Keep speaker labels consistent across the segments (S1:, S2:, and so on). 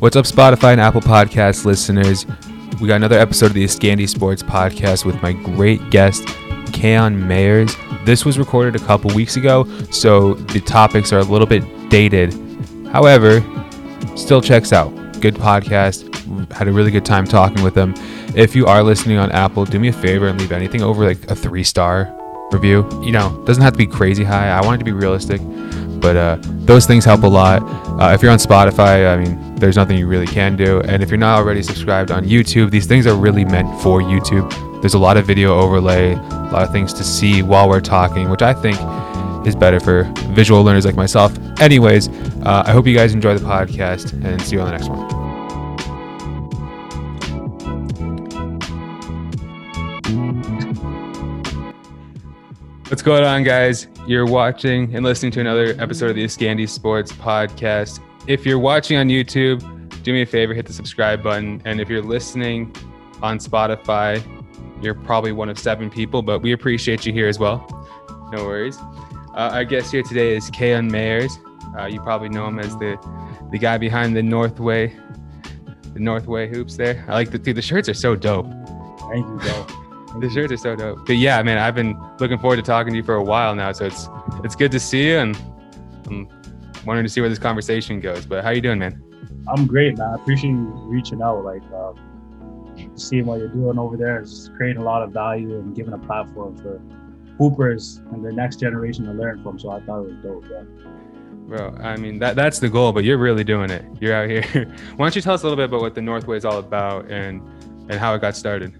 S1: What's up, Spotify and Apple Podcast listeners? We got another episode of the Escandy Sports Podcast with my great guest, Kaon Mayers. This was recorded a couple weeks ago, so the topics are a little bit dated. However, still checks out. Good podcast. Had a really good time talking with them. If you are listening on Apple, do me a favor and leave anything over like a three star review. You know, doesn't have to be crazy high. I want it to be realistic, but uh, those things help a lot. Uh, if you're on Spotify, I mean, there's nothing you really can do. And if you're not already subscribed on YouTube, these things are really meant for YouTube. There's a lot of video overlay, a lot of things to see while we're talking, which I think is better for visual learners like myself. Anyways, uh, I hope you guys enjoy the podcast and see you on the next one. What's going on, guys? You're watching and listening to another episode of the Escandy Sports Podcast. If you're watching on YouTube, do me a favor, hit the subscribe button. And if you're listening on Spotify, you're probably one of seven people, but we appreciate you here as well. No worries. Uh, our guest here today is Kaon Mayers. Uh, you probably know him as the the guy behind the Northway, the Northway hoops. There, I like the dude. The shirts are so dope.
S2: Thank you, bro.
S1: The shirts are so dope. But yeah, man, I've been looking forward to talking to you for a while now. So it's it's good to see you, and I'm wanting to see where this conversation goes. But how you doing, man?
S2: I'm great, man. I appreciate you reaching out, like uh, seeing what you're doing over there is creating a lot of value and giving a platform for hoopers and the next generation to learn from. So I thought it was dope, bro.
S1: Bro, I mean that that's the goal, but you're really doing it. You're out here. Why don't you tell us a little bit about what the Northway is all about and and how it got started?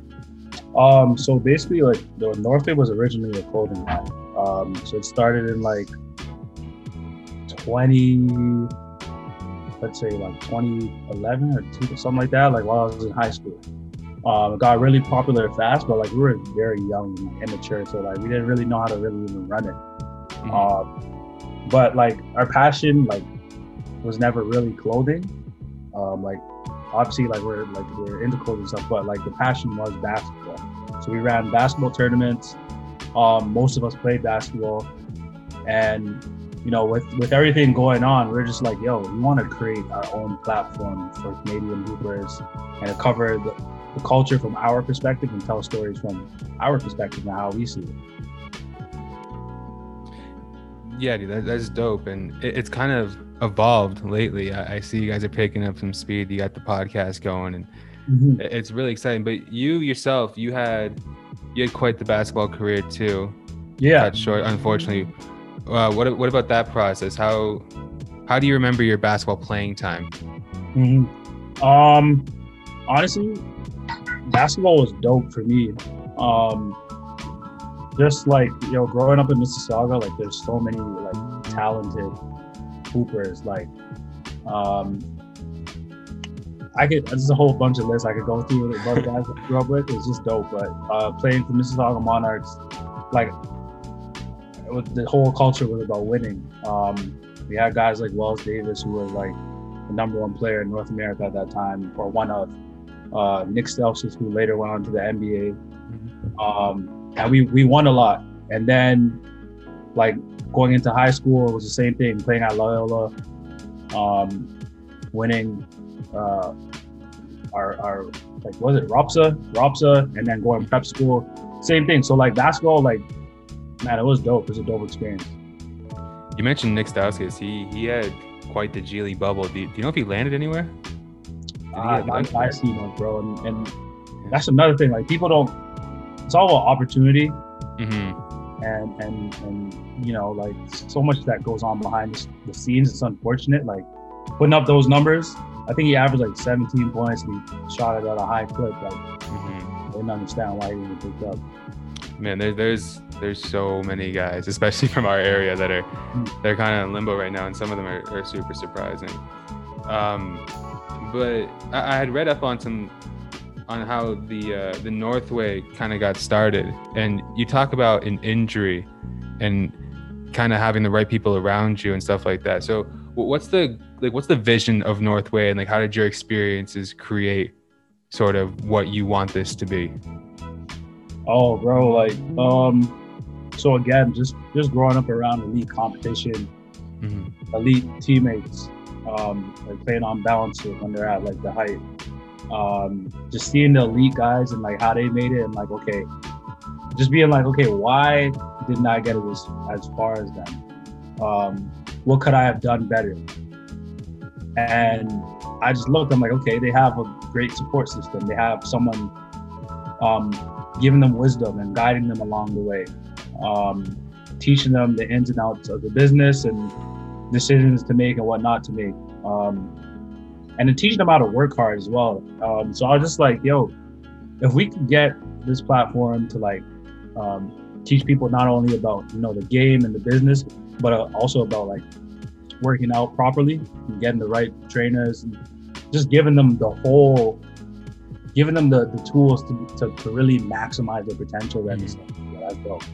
S2: Um, so basically, like the Northway was originally a clothing line. Um, so it started in like 20, let's say like 2011 or two, something like that. Like while I was in high school, um, it got really popular fast, but like we were very young and immature, so like we didn't really know how to really even run it.
S1: Mm-hmm.
S2: Um, but like our passion, like, was never really clothing. Um, like obviously like we're like we're into clothing stuff, but like the passion was basketball. So we ran basketball tournaments. Um, most of us played basketball, and you know, with with everything going on, we're just like, yo, we want to create our own platform for Canadian hoopers and cover the, the culture from our perspective and tell stories from our perspective and how we see it.
S1: Yeah, dude, that, that's dope, and it, it's kind of evolved lately. I, I, see you guys are picking up some speed. You got the podcast going, and mm-hmm. it's really exciting. But you yourself, you had you had quite the basketball career too.
S2: Yeah,
S1: cut short, unfortunately. Uh, what what about that process? How how do you remember your basketball playing time?
S2: Mm-hmm. Um, honestly, basketball was dope for me. Um, just like you know, growing up in Mississauga, like there's so many like talented hoopers. Like, um, I could there's a whole bunch of lists I could go through with other guys I grew up with. It's just dope. But uh, playing for Mississauga Monarchs, like the whole culture was about winning. Um, we had guys like Wells Davis, who was like the number one player in North America at that time, or one of. Uh, Nick Stauskas, who later went on to the NBA. Mm-hmm. Um, and we, we won a lot. And then, like, going into high school, it was the same thing, playing at Loyola, um, winning uh, our, our, like, was it ROPSA? ROPSA, and then going to prep school. Same thing. So, like, basketball, like, man, it was dope. It was a dope experience.
S1: You mentioned Nick Stauskas. He he had quite the G League bubble. Do you, do you know if he landed anywhere?
S2: Uh, I, I see one, bro, and, and, that's another thing. Like people don't. It's all about opportunity,
S1: mm-hmm.
S2: and and and you know, like so much that goes on behind the scenes. It's unfortunate. Like putting up those numbers. I think he averaged like 17 points and he shot it at a high clip. Like mm-hmm. I didn't understand why he didn't pick up
S1: man there, there's there's so many guys especially from our area that are mm. they're kind of in limbo right now and some of them are, are super surprising um, but I, I, had read up on some on how the uh, the northway kind of got started and you talk about an injury and kind of having the right people around you and stuff like that so what's the like what's the vision of northway and like how did your experiences create sort of what you want this to be
S2: Oh, bro, like, um, so again, just just growing up around elite competition, mm-hmm. elite teammates, um, like playing on balancer when they're at like the height. Um, just seeing the elite guys and like how they made it, and like okay, just being like okay, why didn't I get it as, as far as them? Um, what could I have done better? And I just looked. I'm like, okay, they have a great support system. They have someone um, giving them wisdom and guiding them along the way, um, teaching them the ins and outs of the business and decisions to make and what not to make. Um, and then teaching them how to work hard as well. Um, so I was just like, yo, if we could get this platform to like um, teach people not only about you know the game and the business, but uh, also about like working out properly and getting the right trainers and just giving them the whole giving them the, the tools to, to, to really maximize their potential that is mm-hmm. yeah, that's.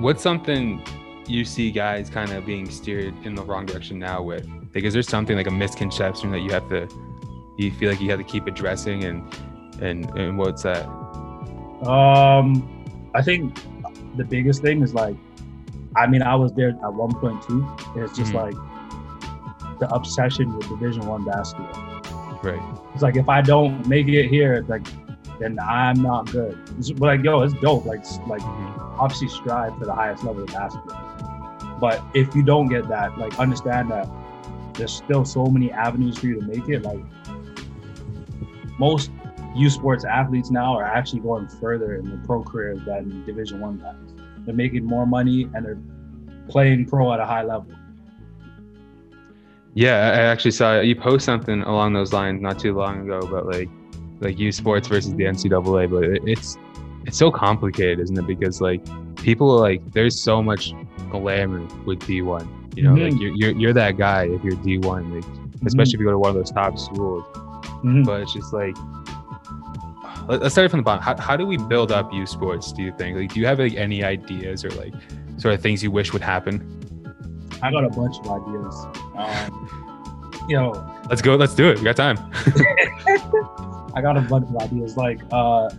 S1: What's something you see guys kind of being steered in the wrong direction now with? Like, is there something like a misconception that you have to, you feel like you have to keep addressing, and and and what's that?
S2: Um, I think the biggest thing is like, I mean, I was there at one point too. It's just mm-hmm. like the obsession with Division One basketball.
S1: Right.
S2: It's like if I don't make it here, it's like then I'm not good. It's, but like, yo, it's dope. Like, like mm-hmm. obviously strive for the highest level of basketball. But if you don't get that, like understand that there's still so many avenues for you to make it. Like most U Sports athletes now are actually going further in their pro careers than Division One guys. They're making more money and they're playing pro at a high level.
S1: Yeah, I actually saw you post something along those lines not too long ago about like like U Sports versus the NCAA, but it's it's so complicated, isn't it? Because like people are like there's so much glamour with D1. You know, mm-hmm. like you're, you're you're that guy if you're D1, like mm-hmm. especially if you go to one of those top schools. Mm-hmm. But it's just like let's start from the bottom. How, how do we build up U Sports? Do you think? Like, do you have like any ideas or like sort of things you wish would happen?
S2: I got a bunch of ideas. Um, you know,
S1: let's go. Let's do it. We got time.
S2: I got a bunch of ideas. Like, uh,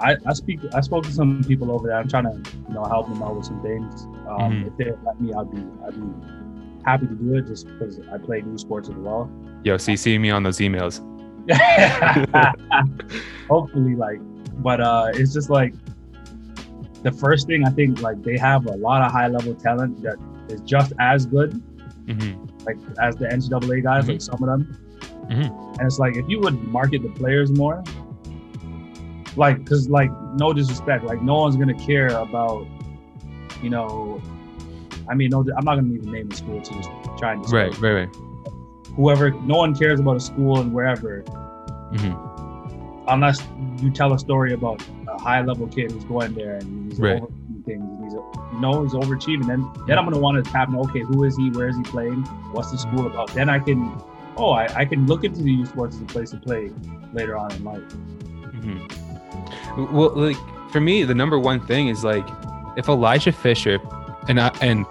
S2: I, I speak. I spoke to some people over there. I'm trying to, you know, help them out with some things. Um, mm-hmm. If they let me, I'd be, I'd be happy to do it. Just because I play U Sports as well.
S1: Yo, see me on those emails.
S2: Hopefully, like, but uh, it's just like the first thing I think like they have a lot of high level talent that is just as good, mm-hmm. like as the NCAA guys, mm-hmm. like some of them. Mm-hmm. And it's like if you would market the players more, like, because like no disrespect, like no one's gonna care about, you know, I mean, no, I'm not gonna even name the school to just try and
S1: right, right, right.
S2: Whoever, no one cares about a school and wherever, mm-hmm. unless you tell a story about a high level kid who's going there and he's right. things. He's you know he's overachieving. Then then I'm gonna want to tap. Okay, who is he? Where is he playing? What's the school about? Then I can, oh, I, I can look into the U Sports as a place to play later on in life.
S1: Mm-hmm. Well, like for me, the number one thing is like if Elijah Fisher, and I and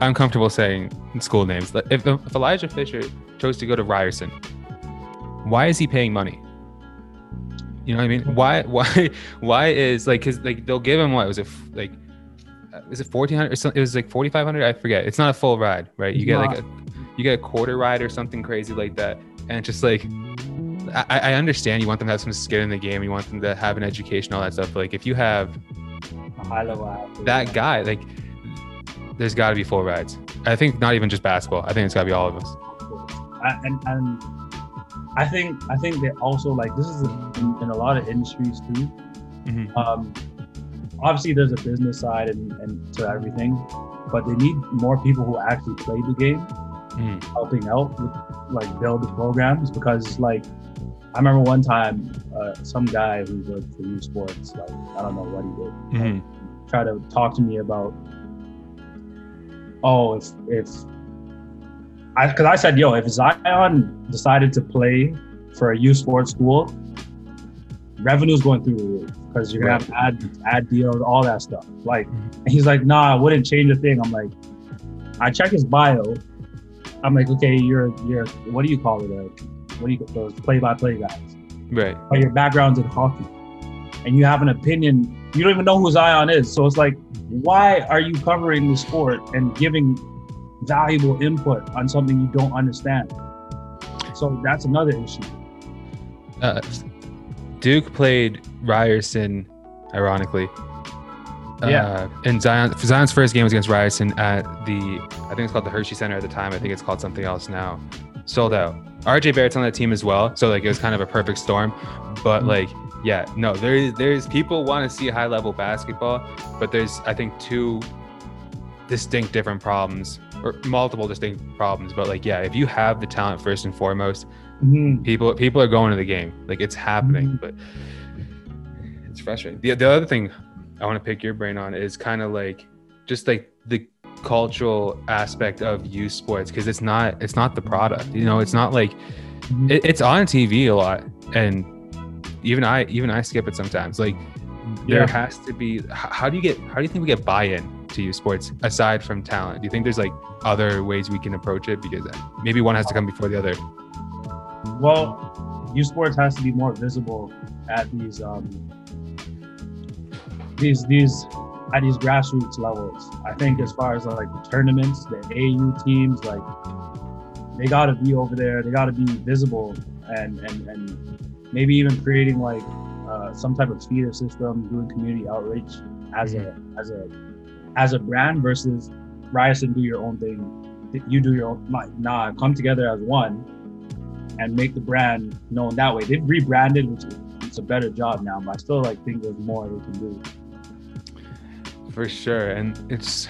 S1: I'm comfortable saying school names. If, if Elijah Fisher chose to go to Ryerson, why is he paying money? You know what I mean? Why why why is like because like they'll give him what was it like uh, is it fourteen hundred or something? It was like forty five hundred. I forget. It's not a full ride, right? You get like a you get a quarter ride or something crazy like that, and just like I, I understand you want them to have some skin in the game, you want them to have an education, all that stuff. But like if you have
S2: a high level athlete,
S1: that guy, like there's got to be full rides. I think not even just basketball. I think it's got to be all of us.
S2: And, and I think I think that also like this is in, in a lot of industries too. Mm-hmm. Um, obviously, there's a business side and, and to everything, but they need more people who actually play the game, mm. helping out with like build the programs because like I remember one time uh, some guy who worked for U Sports, like I don't know what he did, mm-hmm. like, tried to talk to me about, oh, if if I because I said, yo, if Zion decided to play for a U Sports school, revenue's going through the roof because you're gonna right. have ad ad deals, all that stuff. Like, mm-hmm. and he's like, nah, I wouldn't change a thing. I'm like, I check his bio. I'm like, okay, you're you're what do you call it? Uh, what do you those play by play guys?
S1: Right.
S2: But your background's in hockey, and you have an opinion. You don't even know who Zion is. So it's like, why are you covering the sport and giving valuable input on something you don't understand. So that's another issue.
S1: Uh, Duke played Ryerson, ironically.
S2: Yeah.
S1: Uh, and Zion, Zion's first game was against Ryerson at the, I think it's called the Hershey Center at the time. I think it's called something else now. Sold out. RJ Barrett's on that team as well, so like it was kind of a perfect storm. But
S2: Mhm.
S1: like, yeah, no, there, there's people want to see high level basketball, but there's I think two distinct different problems or multiple distinct problems. But like, yeah, if you have the talent first and foremost,
S2: Mhm.
S1: people people are going to the game like it's happening
S2: Mhm.
S1: but it's frustrating the, the other thing i want to pick your brain on is kind of like just like the cultural aspect of U Sports because it's not it's not the product you know it's not like
S2: Mhm.
S1: it, it's on tv a lot and even i even i skip it sometimes like there
S2: Yeah.
S1: has to be how do you get how do you think we get buy-in to U Sports aside from talent do you think there's like other ways we can approach it because maybe one has to come before the other
S2: Well, U Sports has to be more visible at these um, these these at these grassroots levels. I think as far as like the tournaments, the AU teams, like they got to be over there. They got to be visible and and and maybe even creating like uh, some type of feeder system, doing community outreach as a as a as a brand versus Ryerson do your own thing. You do your own. Nah, come together as one and make the brand known that way. They've rebranded, which it's a better job now, but I still like think there's more they can do.
S1: for sure and it's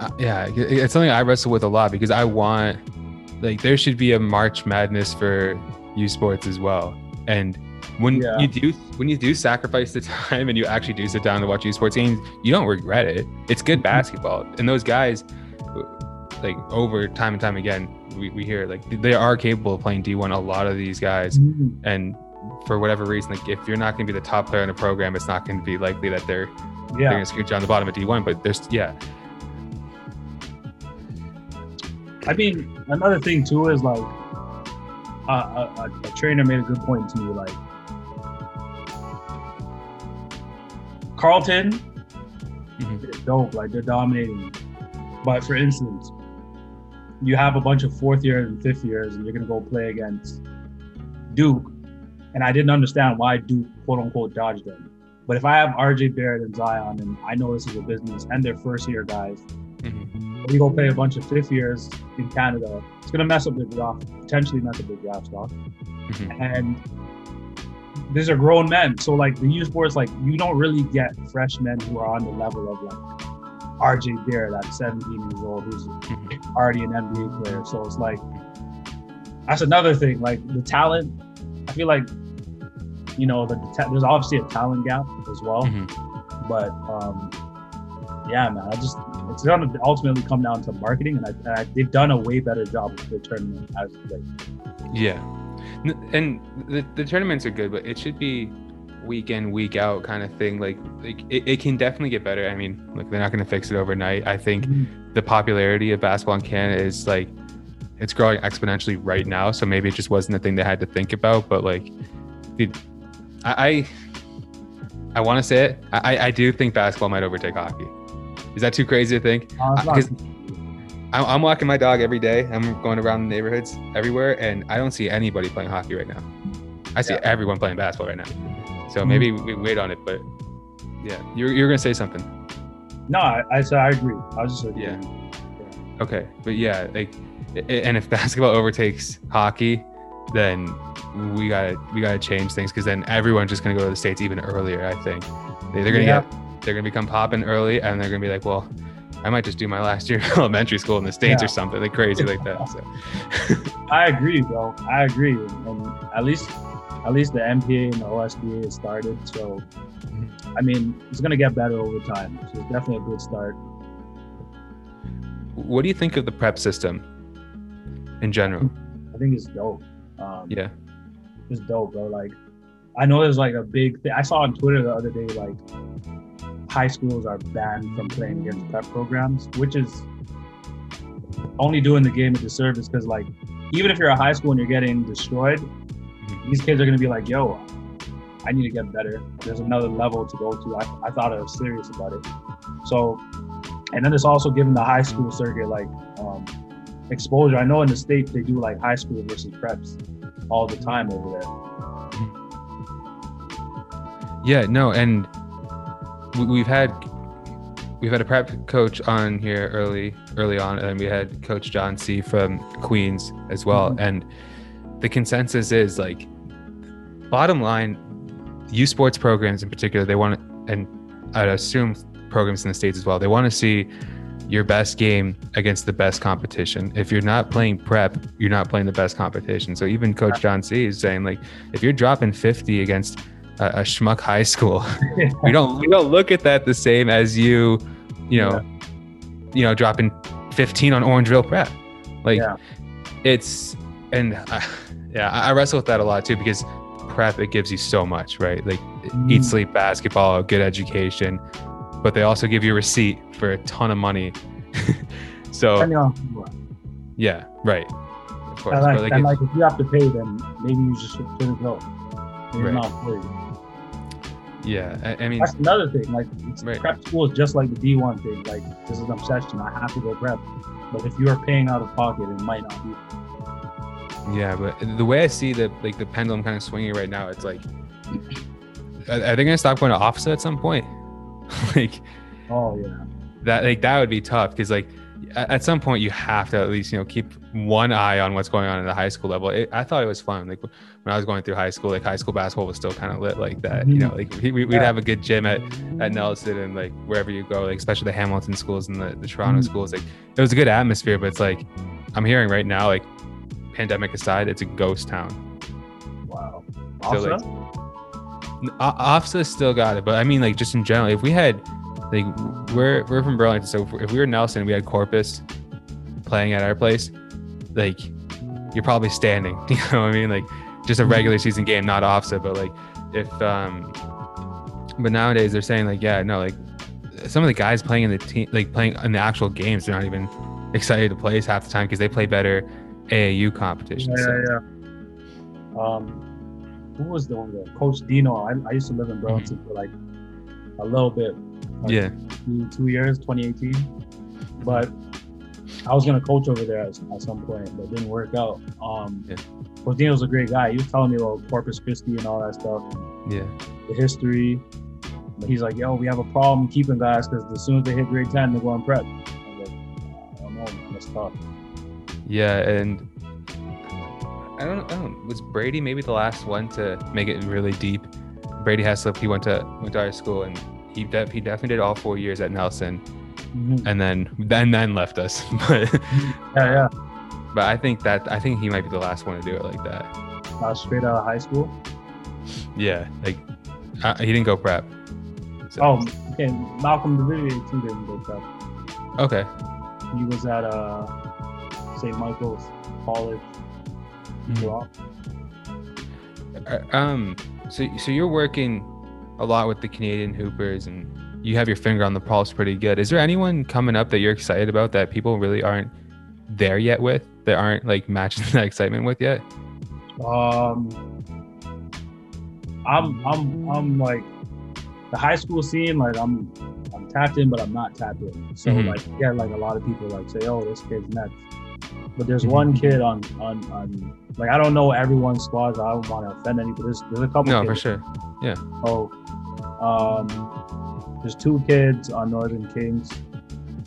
S1: uh, yeah it's something i wrestle with a lot because i want like there should be a march madness for U Sports as well. And when
S2: Yeah.
S1: you do when you do sacrifice the time and you actually do sit down to watch U sports games you don't regret it. It's good mm-hmm. basketball. And those guys like over time and time again we, we hear like they are capable of playing d1 a lot of these guys. Mm-hmm. And for whatever reason like if you're not going to be the top player in the program it's not going to be likely that they're they're
S2: Yeah,
S1: gonna scooch down the bottom of D1, but there's yeah,
S2: I mean another thing too is like uh, a, a, a trainer made a good point to me. Like Carleton,
S1: Mhm.
S2: they're dope. Like they're dominating. But for instance, you have a bunch of fourth years and fifth years, and you're gonna go play against Duke. And I didn't understand why Duke quote unquote dodged them. But if I have RJ Barrett and Zion, and I know this is a business, and they're first year guys,
S1: Mhm.
S2: We go play a bunch of fifth years in Canada. It's gonna mess up the draft, potentially mess up the draft stock.
S1: Mhm.
S2: And these are grown men, so like the U Sports, like you don't really get freshmen who are on the level of like RJ Barrett at 17 years old, who's
S1: Mhm.
S2: already an NBA player. So it's like that's another thing. Like the talent, I feel like you know the, the there's obviously a talent gap as well.
S1: Mhm.
S2: But um, yeah, man, I just it's gonna ultimately come down to marketing, and I, I they've done a way better job with the tournament as of late.
S1: yeah, and the, the tournaments are good, but it should be week in week out kind of thing. Like like it, it can definitely get better. I mean, like they're not gonna fix it overnight. I think mm-hmm. the popularity of basketball in Canada is like it's growing exponentially right now. So maybe it just wasn't a thing they had to think about. But like, dude, I I, I want to say it. I I do think basketball might overtake hockey. Is that too crazy to think? Because I'm, I'm walking my dog every day. I'm going around the neighborhoods everywhere, and I don't see anybody playing hockey right now. I see
S2: Yeah.
S1: everyone playing basketball right now. So mm-hmm. maybe we wait on it, but yeah, you're you're gonna say something.
S2: no, I, I so I agree. I was just like,
S1: Yeah.
S2: agreeing.
S1: Okay, but yeah, like, and if basketball overtakes hockey, then we gotta we gotta change things because then everyone's just gonna go to the states even earlier. I think they, they're gonna
S2: Yeah.
S1: get they're gonna become popping early, and they're gonna be like, well, I might just do my last year of elementary school in the states
S2: Yeah.
S1: or something like crazy like that. So
S2: I agree, bro. I agree, and at least at least the NPA and the OSBA has started. So I mean, it's gonna get better over time. So it's definitely a good start.
S1: what do you think of the prep system in general?
S2: I think it's dope. Um,
S1: Yeah.
S2: it's dope, bro. Like, I know there's like a big thing. I saw on Twitter the other day, like, high schools are banned from playing against prep programs, which is only doing the game a disservice because, like, even if you're a high school and you're getting destroyed, these kids are going to be like, yo, I need to get better. There's another level to go to. I, I thought I was serious about it. So, and then it's also giving the high school circuit like um, exposure. I know in the states they do like high school versus preps all the time over there.
S1: Yeah, no, and we've had we've had a prep coach on here early early on, and we had Coach John C from Queens as well.
S2: Mhm.
S1: And the consensus is like, bottom line, u sports programs in particular, they want and I'd assume programs in the states as well, they want to see your best game against the best competition. If you're not playing prep, you're not playing the best competition. So even Coach John C is saying like, if you're dropping 50 against a, a schmuck high school, we don't we don't look at that the same as you, you know, you know, dropping 15 on Orangeville prep. Like
S2: Yeah.
S1: it's and I, yeah, I wrestle with that a lot too because prep it gives you so much, right? Like eat,
S2: Mm.
S1: sleep, basketball, good education, but they also give you a receipt for a ton of money. so yeah, right. Of course,
S2: And like,
S1: like,
S2: and
S1: if-
S2: like if you have to pay, then maybe you just shouldn't go.
S1: Right.
S2: not free.
S1: Yeah, I, I mean,
S2: That's another thing. Like it's,
S1: Right.
S2: prep school is just like the D one thing. Like this is an obsession. I have to go prep. But if you are paying out of pocket, it might not be.
S1: Yeah, but the way I see the like the pendulum kind of swinging right now, it's like, are, are they gonna stop going to OFSAA at some point? like
S2: Oh yeah.
S1: that, like that would be tough because like at, at some point you have to at least you know keep one eye on what's going on in the high school level. It, I thought it was fun. Like when I was going through high school, like high school basketball was still kind of lit like that. You know, like we, we'd
S2: Yeah.
S1: have a good gym at at Nelson and like wherever you go, like especially the Hamilton schools and the, the Toronto
S2: Mhm.
S1: schools. Like it was a good atmosphere, but it's like I'm hearing right now, like pandemic aside, it's a ghost town.
S2: Wow.
S1: So, like,
S2: Also,
S1: N- O- OFSAA still got it, but I mean, like just in general, if we had, like, we're we're from Burlington, so if, if we were Nelson, we had Corpus playing at our place, like, you're probably standing. You know what I mean? Like, just a regular season game, not OFSAA. but like, if um, but nowadays they're saying like, yeah, no, like, some of the guys playing in the team, like playing in the actual games, they're not even excited to play half the time because they play better AAU competitions.
S2: yeah,
S1: so-
S2: yeah, yeah. Um, who was the one there? Coach Dino. I, I used to live in Burlington for like a little bit. like,
S1: yeah.
S2: two, two years, 2018. But I was gonna coach over there at, at some point, but it didn't work out. Um,
S1: Yeah.
S2: Dino's a great guy. He was telling me about Corpus Christi and all that stuff,
S1: yeah.
S2: the history. But he's like, "Yo, we have a problem keeping guys because as soon as they hit grade 10, they go going prep." I was like, "I don't know, man. That's tough."
S1: Yeah, and I don't, I don't. Was Brady maybe the last one to make it really deep? Brady Heslip, he went to went to our school, and he def, he definitely did all four years at Nelson,
S2: Mhm.
S1: and then then then left us. but
S2: Yeah, yeah.
S1: but I think that I think he might be the last one to do it like that.
S2: Uh, straight out of high school.
S1: Yeah, like uh, he didn't go prep. So-
S2: Oh, okay. Malcolm too didn't go prep.
S1: okay.
S2: He was at uh, St. Michael's College.
S1: Uh, Um, so so you're working a lot with the Canadian Hoopers, and you have your finger on the pulse pretty good. Is there anyone coming up that you're excited about that people really aren't there yet with, that aren't like matching that excitement with yet?
S2: Um, I'm I'm I'm like the high school scene. Like I'm I'm tapped in, but I'm not tapped in. So
S1: Mhm.
S2: like yeah, like a lot of people like say, oh, this kid's next. But there's
S1: Mhm.
S2: one kid on on on like I don't know everyone's squads. I don't want to offend anybody. There's there's a couple.
S1: No,
S2: kids.
S1: for sure. Yeah.
S2: Oh, so, um, there's two kids on Northern Kings.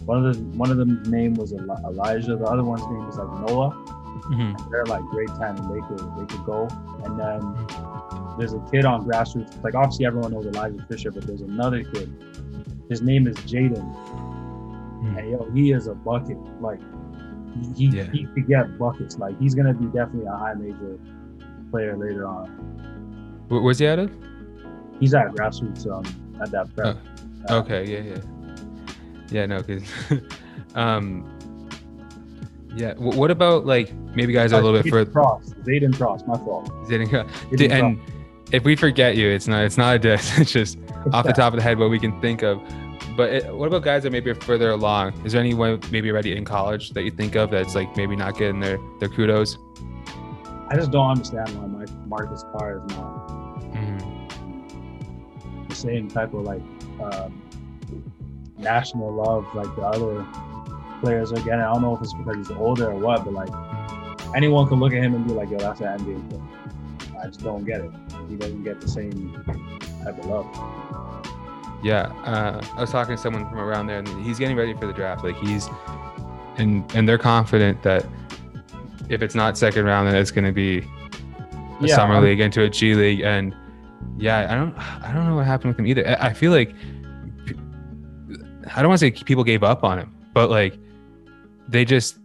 S2: One of the one of them's name was Elijah. The other one's name was like Noah.
S1: Mhm.
S2: They're like great ten, and they could they could go. And then there's a kid on grassroots. Like obviously everyone knows Elijah Fisher, but there's another kid. His name is Jaden, and yo, he is a bucket. Like he he,
S1: Yeah.
S2: he could get buckets. Like he's gonna be definitely a high major player later on.
S1: Wh- Where's he at? of?
S2: He's at grassroots um, at that prep.
S1: Okay, yeah, yeah, yeah. No, because, um, yeah. wh- what about like maybe guys are a little bit further?
S2: Cross. Zayden Cross, my fault.
S1: Zayden-
S2: Zayden
S1: Did- and if we forget you, it's not it's not a diss. It's just
S2: Cross.
S1: off the top of the head what we can think of. But it, what about guys that maybe are further along? Is there anyone maybe already in college that you think of that's like maybe not getting their their kudos?
S2: I just don't understand why my Marcus Carr is not
S1: Mhm.
S2: the same type of like um, national love like the other players are getting. I don't know if it's because he's older or what, but like anyone can look at him and be like, "Yo, that's an NBA player." I just don't get it. He doesn't get the same type of love.
S1: Yeah, uh, I was talking to someone from around there, and he's getting ready for the draft. Like he's, and and they're confident that if it's not second round, then it's going to be a
S2: Yeah,
S1: summer league into a G league. And yeah, I don't, I don't know what happened with him either. I, I feel like I don't want to say people gave up on him, but like they just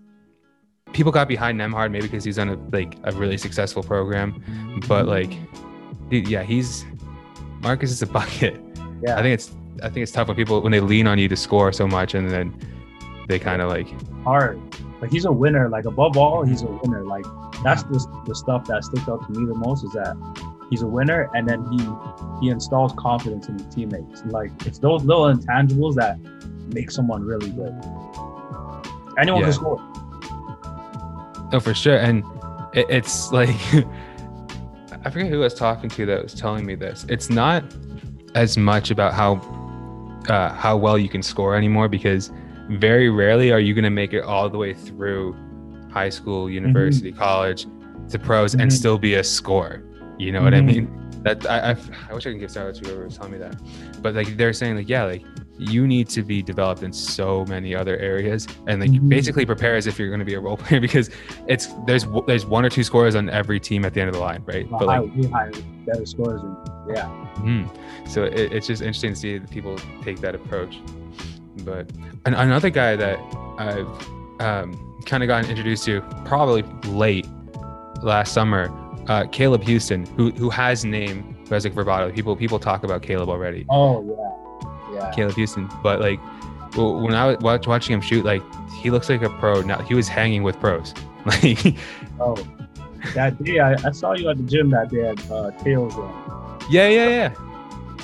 S1: people got behind Nembhard maybe because he's on a like a really successful program, but like dude, yeah, he's Marcus is a bucket.
S2: Yeah.
S1: I think it's I think it's tough when people when they lean on you to score so much and then they kind of like
S2: hard. Like he's a winner. Like above all, he's a winner. Like that's the, the stuff that sticks out to me the most is that he's a winner, and then he he installs confidence in his teammates. Like it's those little intangibles that make someone really good. Anyone
S1: Yeah.
S2: can score.
S1: No, for sure. And it, it's like, I forget who I was talking to that was telling me this. It's not as much about how uh, how well you can score anymore because very rarely are you going to make it all the way through high school, university, college to pros and
S2: Mhm.
S1: still be a scorer. You know what I mean? That I, I, I wish I could give shout out to whoever was telling me that. But like they're saying like yeah like you need to be developed in so many other areas and like
S2: Mhm.
S1: basically prepare as if you're going to be a role player because it's there's there's one or two scorers on every team at the end of the line right but like
S2: we hire better scores. And, yeah.
S1: mhm. so it, it's just interesting to see that people take that approach but an, another guy that i've um, kind of gotten introduced to probably late last summer uh, caleb houston who who has name who has like bravado people people talk about caleb already
S2: Oh yeah. Yeah.
S1: Caleb Houston. But like when I was watching him shoot, like he looks like a pro now. He was hanging with pros. Like
S2: Oh. That day, I, I saw you at the gym that day at uh, Tails. Run.
S1: yeah, yeah, yeah.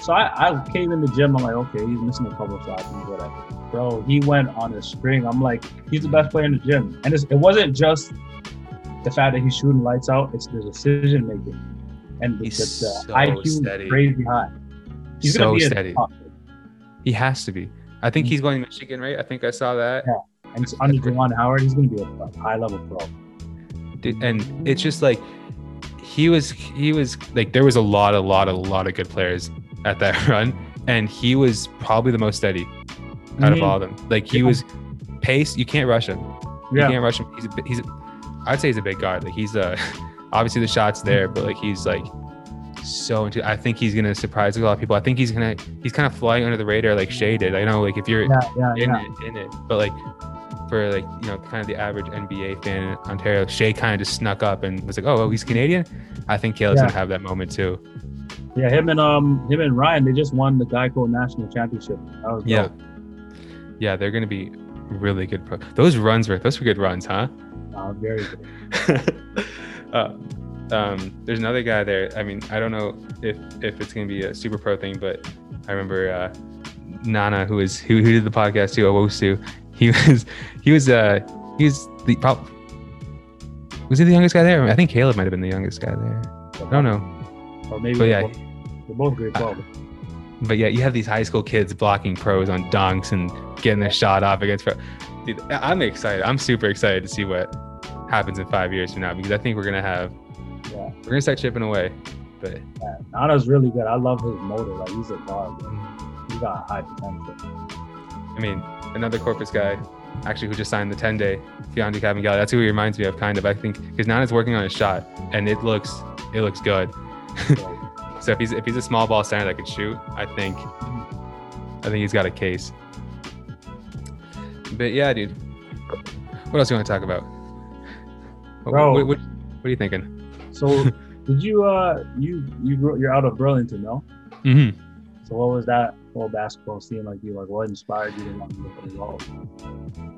S2: So I, I came in the gym. I'm like, okay, he's missing a couple of shots and whatever. Bro, he went on a string. I'm like, he's the best player in the gym. And it's, it wasn't just the fact that he's shooting lights out. It's the decision making and the,
S1: He's
S2: the, the
S1: so
S2: IQ is
S1: steady.
S2: crazy high. He's
S1: so
S2: gonna be
S1: steady. He has to be. I think he's going to Michigan, right? I think I saw that.
S2: Yeah. And it's under Juwan Howard. He's gonna be a, high level pro.
S1: Dude, and it's just like he was he was like there was a lot a lot a lot of good players at that run and he was probably the most steady out of
S2: Mhm.
S1: all of them like he
S2: Yeah.
S1: was pace you can't rush him you
S2: Yeah.
S1: can't rush him He's a, he's a, i'd say he's a big guard like he's uh obviously the shots there but like he's like so into i think he's gonna surprise a lot of people. I think he's gonna he's kind of flying under the radar like Shea did. I know like if you're
S2: Yeah, yeah,
S1: in
S2: yeah.
S1: it in it. But like for like you know kind of the average nba fan in ontario Shea kind of just snuck up and was like oh, oh he's canadian? I think caleb's gonna have that moment too.
S2: Yeah, him and um him and Ryan, they just won the Geico National Championship. That was
S1: yeah.
S2: dope.
S1: yeah they're gonna be really good pro those runs were those were good runs huh
S2: Uh, very good.
S1: uh, um, there's another guy there. I mean, I don't know if if it's gonna be a super pro thing, but I remember uh, Nana, who is who, who did the podcast too, Owusu. He was he was uh he was the was he the youngest guy there? I think Caleb might have been the youngest guy there. I don't know,
S2: Or maybe
S1: but yeah,
S2: they're both grade 12.
S1: but yeah, you have these high school kids blocking pros on dunks and getting their shot off against pro. Dude, I'm excited. I'm super excited to see what happens in five years from now because I think we're gonna have
S2: Yeah.
S1: we're gonna start chipping away. But
S2: Yeah, Nana's really good. I love his motor. Like he's a dog. Bro. He's got high potential.
S1: I mean, another Corpus guy, actually, who just signed the 10 day Mfiondu Kabengele. That's who he reminds me of, kind of. I think because Nana's working on his shot, and it looks it looks good.
S2: So,
S1: So if he's if he's a small ball center that could shoot, I think I think he's got a case. But yeah, dude. What else do you want to talk about? What,
S2: Bro.
S1: what, what, what are you thinking?
S2: so did you uh you you grew, you're out of Burlington, no?
S1: hmm
S2: So what was that whole basketball scene like? You like what inspired you to want to look at it all?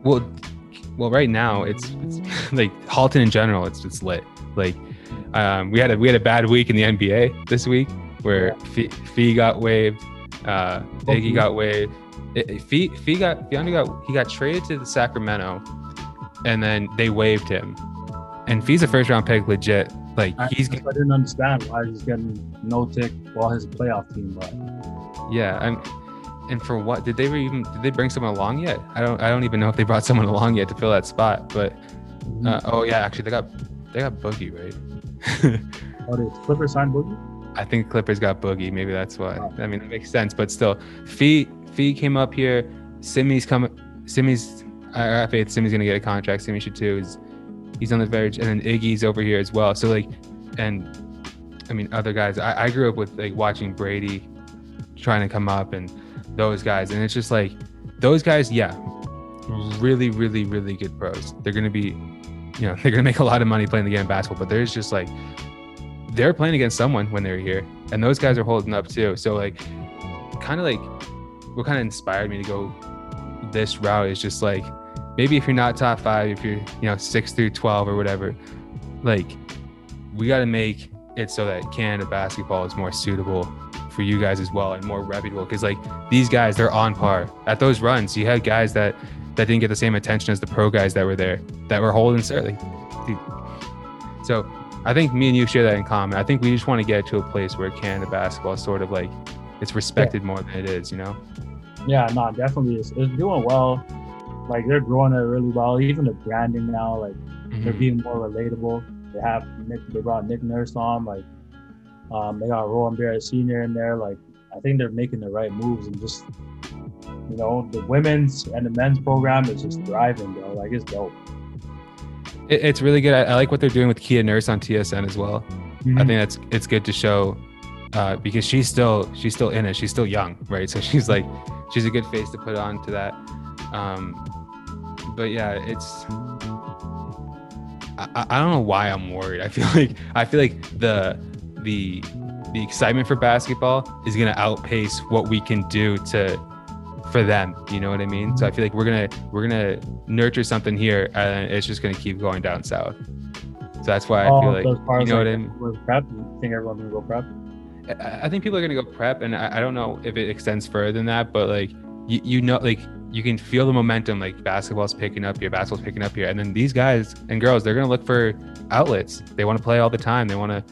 S1: Well, well, right now it's, it's like Halton in general. It's it's lit. Like um, we had a we had a bad week in the NBA this week where Fee, Fee got waived, uh, Iggy got waived. Fee Fee got Mfiondu got he got traded to the Sacramento, and then they waived him. And Fee's a first round pick, legit. Like
S2: I,
S1: he's
S2: I didn't understand why he's getting no tick while his playoff team. But
S1: Yeah, I'm, and for what did they even did they bring someone along yet? I don't I don't even know if they brought someone along yet to fill that spot. But
S2: Mm-hmm.
S1: uh, oh yeah, actually they got they got Boogie right.
S2: Oh, did Clippers sign Boogie?
S1: I think Clippers got Boogie. Maybe that's why.
S2: Oh.
S1: I mean, that makes sense. But still, Fee Fee came up here. Simi's coming. Simi's. I I have faith Simi's gonna get a contract. Simi should too. Is he's on the verge, and then Iggy's over here as well. So like, and I mean, other guys. I, I grew up with like watching Brady trying to come up and those guys, and it's just like those guys. Yeah, really, really, really good pros. They're gonna be, you know, they're gonna make a lot of money playing the game of basketball. But there's just like they're playing against someone when they're here, and those guys are holding up too. So like, kind of like, what kind of inspired me to go this route is just like, maybe if you're not top five, if you're you know six through twelve or whatever, like, we got to make it so that Canada basketball is more suitable for you guys as well and more reputable because like these guys they're on par at those runs you had guys that that didn't get the same attention as the pro guys that were there that were holding certainly so I think me and you share that in common. I think we just want to get to a place where Canada basketball is sort of like it's respected more than it is, you know?
S2: Yeah, no, definitely. It's doing well. Like they're growing it really well. Even the branding now, like they're
S1: Mhm.
S2: being more relatable. They have Nick. They brought Nick Nurse on. Like um, they got Rowan Barrett Senior in there. Like I think they're making the right moves and just you know the women's and the men's program is just thriving, bro. Like it's dope.
S1: It, it's really good. I, I like what they're doing with Kia Nurse on TSN as well.
S2: Mm-hmm.
S1: I think that's it's good to show uh, because she's still she's still in it. She's still young, right? So she's like she's a good face to put on to that. Um, but yeah, it's I, I don't know why I'm worried. I feel like I feel like the the the excitement for basketball is gonna outpace what we can do to for them. You know what I mean? So I feel like we're gonna we're gonna nurture something here, and it's just gonna keep going down south. So that's why I
S2: Oh,
S1: feel like
S2: so as far
S1: you know
S2: like
S1: what I mean.
S2: prep, you think everyone's gonna go prep?
S1: I I think people are gonna go prep, and I, I don't know if it extends further than that, but like you, you know, like you can feel the momentum. Like basketball's picking up here, basketball's picking up here, and then these guys and girls, they're gonna look for outlets. They want to play all the time. They want to,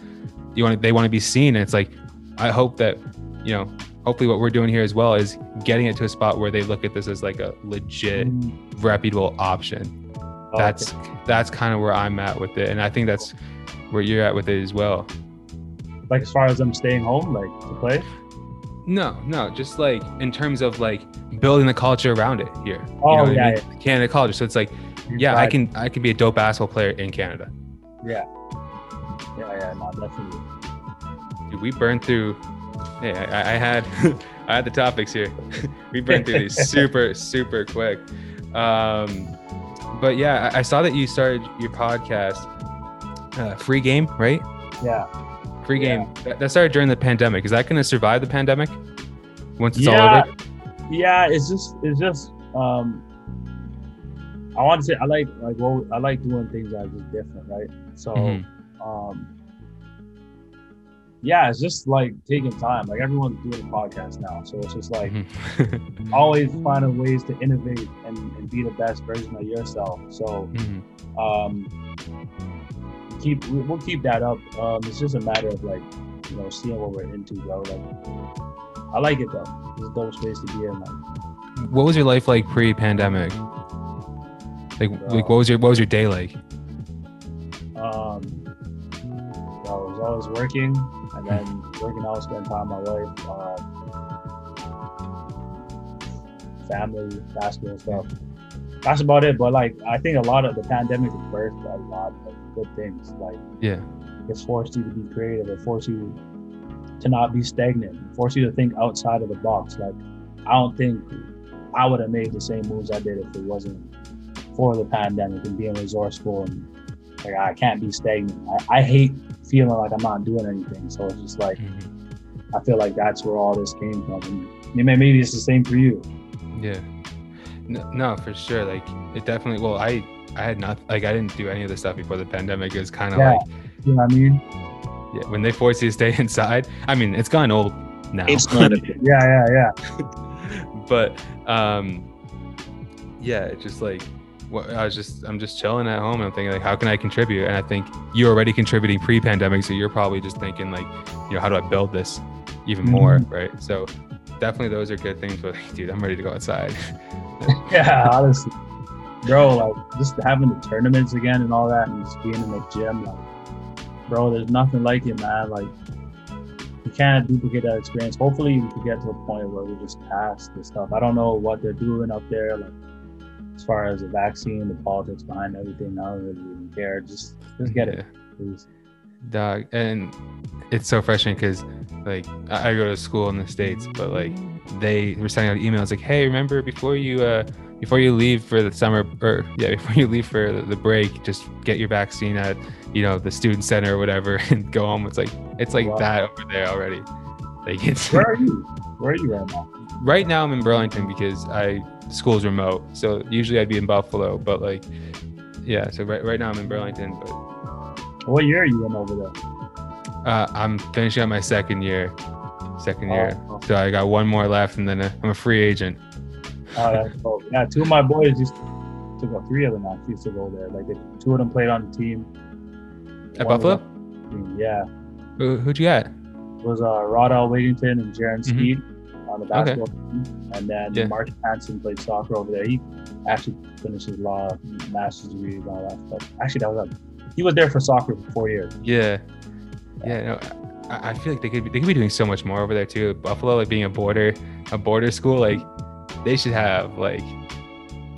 S1: you want to, they want to be seen. And it's like, I hope that, you know, hopefully what we're doing here as well is getting it to a spot where they look at this as like a legit,
S2: Mm.
S1: reputable option.
S2: Oh,
S1: That's that's kind of where I'm at with it, and I think that's where you're at with it as well.
S2: like as far as them staying home, like to play.
S1: No, no, just like in terms of like building the culture around it here.
S2: Oh,
S1: you know
S2: yeah,
S1: I mean? Canada culture. So it's like, yeah, I can I can be a dope basketball player in Canada.
S2: Yeah, yeah, yeah. No, definitely.
S1: Dude, we burned through. Hey, I, I had I had the topics here. we burned through these super super quick. Um, but yeah, I, I saw that you started your podcast, uh, Free Game, right?
S2: Yeah.
S1: Free
S2: Yeah.
S1: Game. That, that started during the pandemic. Is that going to survive the pandemic? Once it's all over.
S2: yeah. It's just, it's just. um I want to say I like like well I like doing things that are just different, right? So,
S1: Mhm.
S2: um, yeah, it's just like taking time. Like everyone's doing a podcast now, so it's just like
S1: Mhm.
S2: always finding ways to innovate and, and be the best version of yourself. So,
S1: Mhm.
S2: um, keep we- we'll keep that up. Um, it's just a matter of like you know seeing what we're into, bro. Like I like it though. It's a dope space to be in. Like,
S1: what was your life like pre-pandemic? Like, like what was your what was your day like?
S2: um, I was always working and then working out, spending time with my wife, um, family, basketball stuff. That's about it. But like, I think a lot of the pandemic has birthed a lot of good things. Like,
S1: Yeah.
S2: it's forced you to be creative. It forced you to not be stagnant. It forced you to think outside of the box. Like, I don't think I would have made the same moves I did if it wasn't for the pandemic and being resourceful and like I can't be stagnant. I, I hate feeling like I'm not doing anything. So it's just like mm-hmm. I feel like that's where all this came from. And maybe maybe it's the same for you.
S1: Yeah. No, no, for sure. Like it definitely. Well, I I had not like I didn't do any of this stuff before the pandemic. It was kind of
S2: Yeah.
S1: like
S2: You know what I mean?
S1: yeah, when they force you to stay inside. I mean, it's gone old now.
S3: not a
S2: Yeah, yeah, yeah.
S1: but um, yeah, it's just like what I was just I'm just chilling at home. And I'm thinking like, how can I contribute? And I think you're already contributing pre-pandemic, so you're probably just thinking like, you know, how do I build this even more,
S2: Mhm.
S1: right? So definitely those are good things. But dude, I'm ready to go outside.
S2: yeah, honestly, bro, like just having the tournaments again and all that, and just being in the gym, like, bro, there's nothing like it, man. Like, you can't duplicate that experience. Hopefully, we can get to a point where we just pass this stuff. I don't know what they're doing up there, like as far as the vaccine, the politics behind everything. I don't really even care. Just, just get it, please.
S1: Dog, and it's so frustrating because like I go to school in the states, but like they were sending out emails like, "Hey, remember before you uh before you leave for the summer or yeah before you leave for the break, just get your vaccine at you know the student center or whatever and go home." It's like it's like wow. that over there already. Like it's
S2: where are you? Where are you right now?
S1: Right now I'm in Burlington because I school's remote, so usually I'd be in Buffalo, but like yeah, so right right now I'm in Burlington, but
S2: what year are you in over there?
S1: Uh, I'm finishing up my second year. Second year. Oh, So I got one more left, and then uh, I'm a free agent.
S2: Oh, that's cool. Yeah, two of my boys used to, go. Three of them actually used to go there. Like two of them played on the team.
S1: At one Buffalo.
S2: Yeah.
S1: Who, who'd you get?
S2: It was uh, Rodell Wigington and Jaron mm-hmm. Speed on the basketball okay. team, and then yeah. Mark Hansen played soccer over there. He actually finished his law master's degree and all that stuff. Actually, that was a he was there for soccer for four years.
S1: Yeah, yeah. No, I, I feel like they could be, they could be doing so much more over there too. Buffalo, like being a border a border school, like they should have like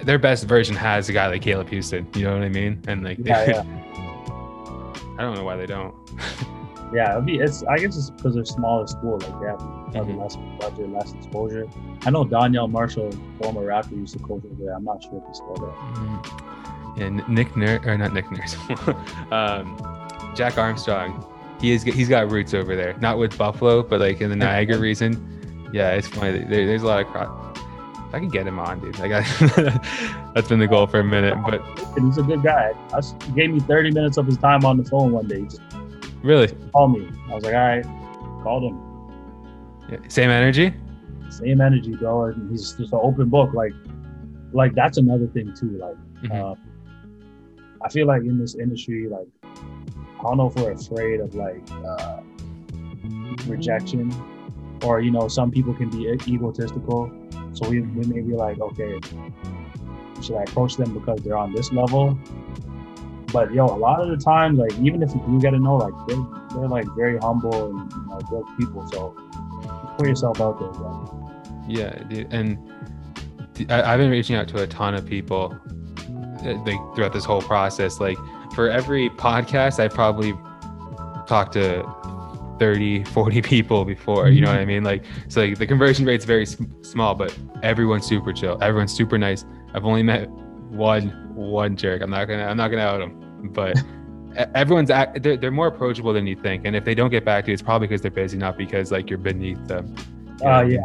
S1: their best version has a guy like Caleb Houston. You know what I mean? And like, yeah, yeah. I don't know why they don't.
S2: yeah, it'd be. It's. I guess it's because they're smaller school. Like they have, have mm-hmm. less budget, less exposure. I know Donyell Marshall, former Raptor, used to coach over there. I'm not sure if he's still there. Mm-hmm
S1: and Nick Nurse or not Nick Nurse, um, Jack Armstrong. He is he's got roots over there, not with Buffalo, but like in the Niagara region. Yeah, it's funny. There, there's a lot of crowd. I can get him on, dude. Like I, that's been the goal for a minute, but
S2: he's a good guy. I, he gave me 30 minutes of his time on the phone one day. Just
S1: really?
S2: Called me. I was like, all right, called him.
S1: Yeah, same energy.
S2: Same energy, bro. And he's just an open book. Like, like that's another thing too. Like, mm-hmm. uh, I feel like in this industry, like I don't know if we're afraid of like uh, rejection, or you know, some people can be egotistical. So we, we may be like, okay, should I approach them because they're on this level? But yo, a lot of the times, like even if you do get to know, like they're, they're like very humble and you know good people. So put yourself out there, bro.
S1: Yeah, and I've been reaching out to a ton of people like throughout this whole process like for every podcast i probably talked to 30 40 people before you know what i mean? Like so like the conversion rate's very small but everyone's super chill. Everyone's super nice. I've only met one one jerk. I'm not gonna i'm not gonna out him but everyone's act, they're, they're more approachable than you think and if they don't get back to you it's probably because they're busy not because like you're beneath them
S2: Oh uh, yeah.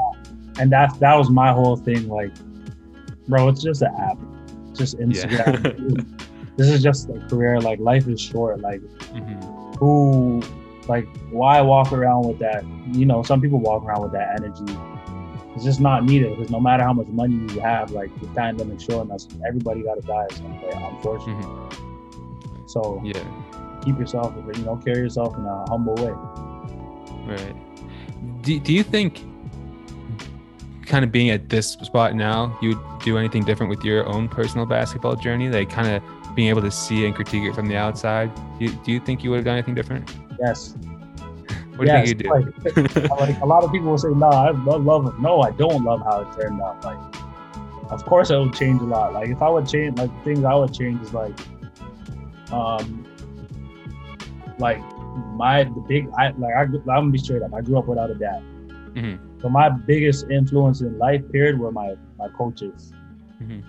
S2: And that that was my whole thing like bro it's just an app. Just Instagram. Yeah. this is just a career. Like life is short. Like mm-hmm. who, like why walk around with that? You know, some people walk around with that energy. It's just not needed because no matter how much money you have, like the pandemic showing us, everybody got to die at some point, unfortunately. Mm-hmm. So
S1: yeah,
S2: keep yourself, you know, carry yourself in a humble way.
S1: Right. Do, do you think kind of being at this spot now, you would do anything different with your own personal basketball journey? Like kind of being able to see and critique it from the outside. Do you, do you think you would have done anything different?
S2: Yes.
S1: what yes, do you think
S2: you do? Like, like, a lot of people will say, "No, I love, love it." No, I don't love how it turned out. Like, of course, it would change a lot. Like, if I would change, like things I would change is like, um, like my the big I like I I'm gonna be straight up. I grew up without a dad. Mm-hmm. So my biggest influence in life period were my my coaches. Mm-hmm.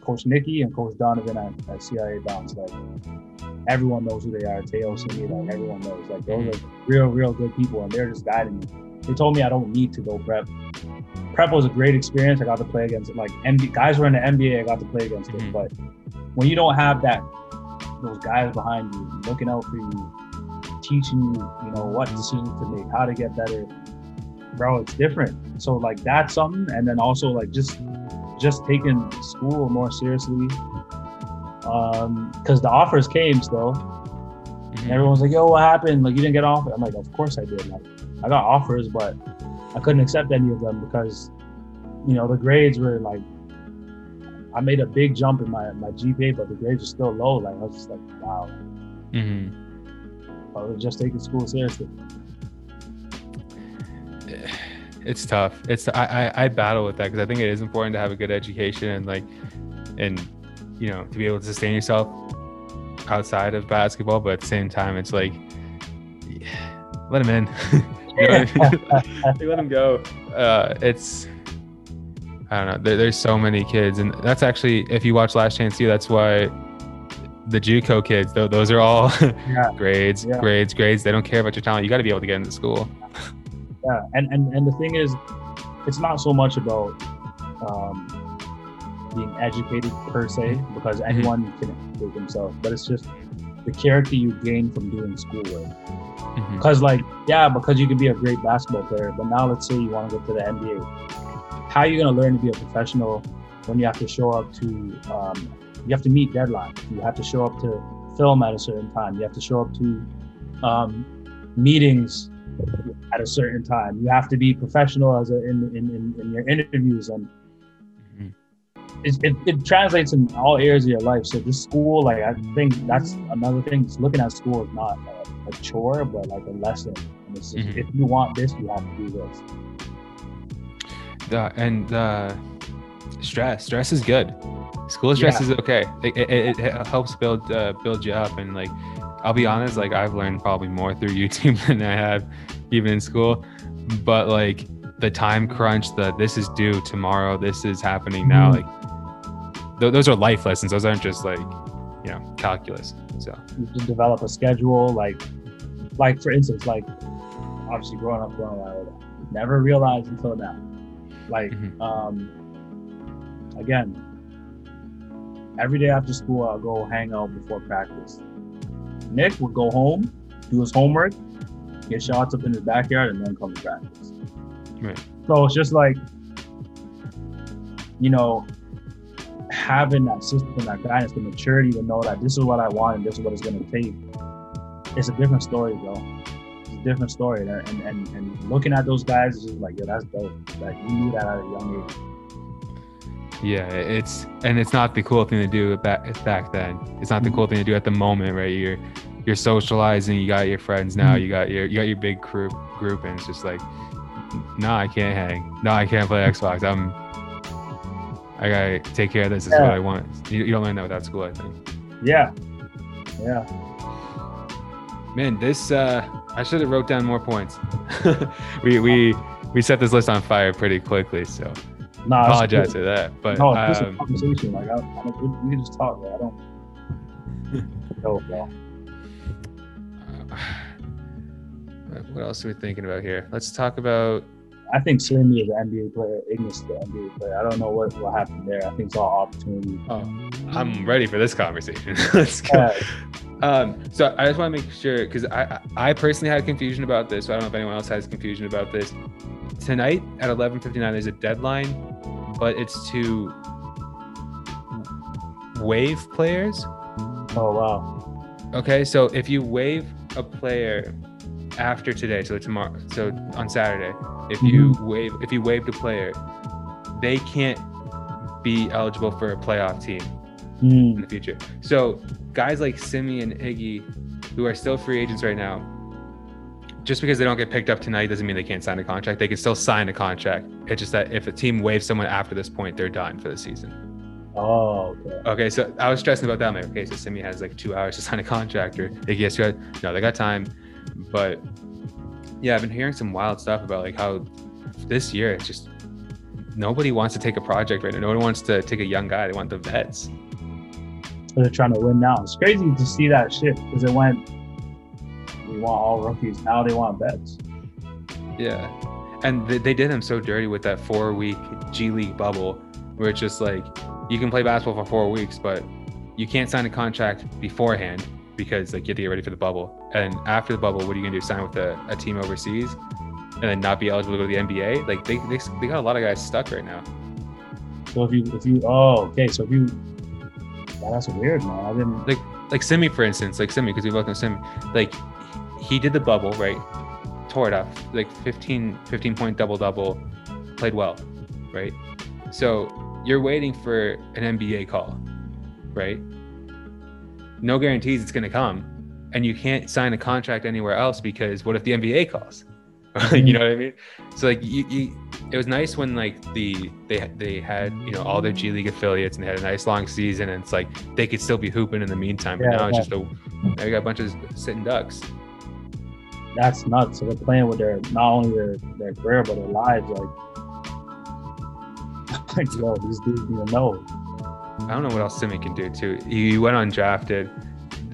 S2: Coach Nikki and Coach Donovan at, at CIA Bounce. Like everyone knows who they are. Teo Cindy, like everyone knows. Like those mm-hmm. are real, real good people and they're just guiding me. They told me I don't need to go prep. Prep was a great experience. I got to play against like MB, guys were in the NBA. I got to play against them. Mm-hmm. But when you don't have that, those guys behind you looking out for you, teaching you, you know, what decisions to make, how to get better, bro, it's different. So like that's something, and then also like just just taking school more seriously. Um, because the offers came still. Mm-hmm. Everyone's like, "Yo, what happened? Like, you didn't get offered?" I'm like, "Of course I did. Like, I got offers, but I couldn't accept any of them because, you know, the grades were like, I made a big jump in my, my GPA, but the grades were still low. Like, I was just like, wow.
S1: Mm-hmm.
S2: I was just taking school seriously.
S1: It's tough. It's I, I, I battle with that because I think it is important to have a good education and like and you know to be able to sustain yourself outside of basketball, but at the same time, it's like let him in. you know I mean? let him go. Uh, it's I don't know. There, there's so many kids, and that's actually if you watch Last Chance U, that's why the JUCO kids, though, those are all
S2: Yeah.
S1: grades,
S2: Yeah.
S1: grades, grades. They don't care about your talent. You got to be able to get into school.
S2: Yeah, and, and and the thing is, it's not so much about um, being educated per se, because anyone can educate themselves, but it's just the character you gain from doing schoolwork. Because like, yeah, because you can be a great basketball player, but now let's say you want to go to the NBA. How are you gonna learn to be a professional when you have to show up to um, you have to meet deadlines. You have to show up to film at a certain time. You have to show up to um, meetings at a certain time. You have to be professional as a, in, in, in, in your interviews, and
S1: Mhm.
S2: it, it, it translates in all areas of your life. So this school, like I think that's another thing. Just looking at school is not a, a chore, but like a lesson. And it's just,
S1: Mhm.
S2: if you want this, you have to do this.
S1: Uh, and uh, stress, stress is good. School stress
S2: Yeah.
S1: is okay. It, it, it, it helps build uh, build you up. And like, I'll be honest, like I've learned probably more through YouTube than I have even in school. But like the time crunch, the this is due tomorrow, this is happening now.
S2: Mhm.
S1: Like th- those are life lessons. Those aren't just like you know calculus. So
S2: You to develop a schedule. Like, like for instance, like obviously growing up, growing up, never realized until now. Like,
S1: Mhm.
S2: um, again, every day after school, I'll go hang out before practice. Nick would go home, do his homework, get shots up in his backyard, and then come to practice.
S1: Right.
S2: So it's just like, you know, having that system, that guidance, the maturity to know that this is what I want and this is what it's going to take. It's a different story, bro. It's a different story. And, and, and, looking at those guys is just like, yeah, that's dope. Like, you knew that at a young age.
S1: Yeah, it's and it's not the cool thing to do back back then. It's not the cool thing to do at the moment, right? You're you're socializing. You got your friends now.
S2: Mhm.
S1: You got your you got your big group group, and it's just like, no, I can't hang. No, I can't play Xbox. I'm I gotta take care of this. This is what I want. You, you don't learn that without school, I think.
S2: Yeah. Yeah.
S1: Man, this uh I should have wrote down more points. we we we set this list on fire pretty quickly, so
S2: Nah, that's
S1: apologize
S2: cool.
S1: for that. But
S2: No, it's just a
S1: um,
S2: conversation. Like, I, I don't, we, we can just talk, man. I don't. No, bro.
S1: what else are we thinking about here? Let's talk about
S2: I think Simi is an NBA player. Ignas is an NBA player. I don't know what, what happened there. I think it's all opportunity.
S1: Oh, I'm ready for this conversation. Let's go.
S2: Yeah.
S1: Um, so I just want to make sure because I I personally had confusion about this. So I don't know if anyone else has confusion about this. Tonight at 11:59, there's a deadline, but it's to waive players.
S2: Oh wow.
S1: Okay, so if you waive a player after today, so tomorrow, so on Saturday, if you waive if you waived a player, they can't be eligible for a playoff team in
S2: Hmm.
S1: the future. So guys like Simi and Iggy, who are still free agents right now, just because they don't get picked up tonight doesn't mean they can't sign a contract. They can still sign a contract. It's just that if a team waives someone after this point, they're done for the season.
S2: Oh, okay.
S1: Okay, so I was stressing about that. I'm like, okay, so Simi has like two hours to sign a contract, or Iggy has two hours. No, they got time. But yeah, I've been hearing some wild stuff about like how this year it's just nobody wants to take a project right now. Nobody wants to take a young guy. They want the vets.
S2: They're trying to win now. It's crazy to see that shit because it went. We want all rookies. Now they want vets.
S1: Yeah. And they, they did him so dirty with that four week G League bubble where it's just like you can play basketball for four weeks, but you can't sign a contract beforehand because like you have to get ready for the bubble. And after the bubble, what are you gonna do? Sign with a, a team overseas and then not be eligible to go to the NBA? Like they, they, they got a lot of guys stuck right now.
S2: So if you if you oh okay so if you that's weird man I didn't
S1: Like like Simi, for instance, like Simi, because we both know Simi, like he did the bubble, right? tore it up, like 15, 15 point double double, played well, right? So you're waiting for an NBA call, right? No guarantees it's going to come, and you can't sign a contract anywhere else because what if the NBA calls? you know what I mean? So like you, you, it was nice when like the they they had you know all their G League affiliates and they had a nice long season and it's like they could still be hooping in the meantime. But
S2: Yeah,
S1: now it's just a now you got a bunch of sitting ducks.
S2: That's nuts. So they're playing with their not only their their career but their lives. Like, like yo, these dudes know.
S1: I don't know what else Simi can do too. He went undrafted,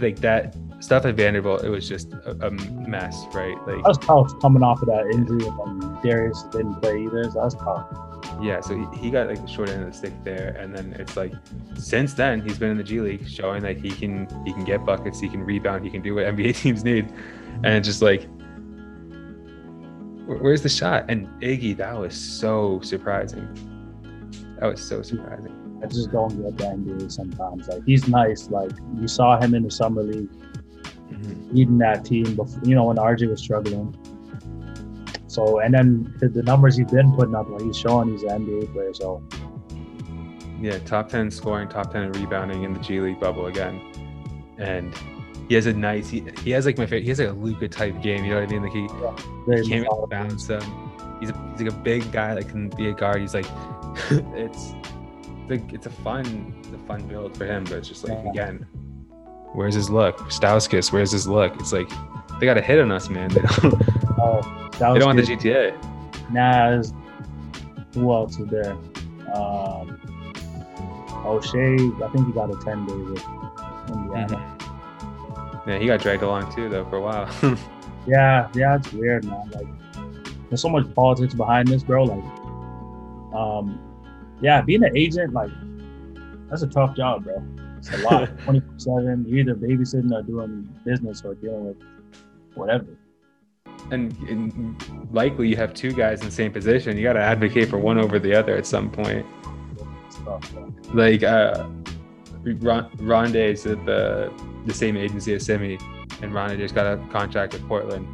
S1: like that stuff at Vanderbilt. It was just a, a mess, right? Like
S2: That was tough coming off of that injury, and then Darius didn't play either. So that's tough.
S1: yeah, so he, he got like the short end of the stick there, and then it's like since then he's been in the G League, showing that he can he can get buckets, he can rebound, he can do what NBA teams need, and it's just like. wh- Where's the shot? And Iggy, that was so surprising. That was so surprising.
S2: I just don't get the NBA sometimes. Like he's nice. Like you saw him in the summer league
S1: Mhm.
S2: leading that team before, you know, when RJ was struggling. So and then the, the numbers he's been putting up, like he's showing he's an NBA player. So
S1: Yeah, top 10 scoring, top 10 in rebounding in the G League bubble again. And he has a nice, he, he has like my favorite, he has like a Luka type game, you know what I mean? Like he,
S2: very
S1: he can't really bounce them. He's, a, he's like a big guy that can be a guard. He's like, it's, like, it's a fun, it's a fun build for him, but it's just like,
S2: Yeah.
S1: again, where's his look? Stauskas, where's his look? It's like, they got a hit on us, man. They don't,
S2: Oh,
S1: they don't want the. GTA.
S2: Nas. Who else is there? Um, Oshae. I think he got a ten day with Indiana.
S1: Yeah, he got dragged along too, though, for a while.
S2: Yeah, yeah, it's weird, man. Like, there's so much politics behind this, bro. Like, um, yeah, being an agent, like, that's a tough job, bro. It's a lot. Twenty four seven. You're either babysitting or doing business or dealing with whatever.
S1: and, and likely you have two guys in the same position. You got to advocate for one over the other at some point.
S2: It's tough.
S1: Like uh, Ron- Rondae's at the the same agency as Simi, and Rondae just got a contract with Portland.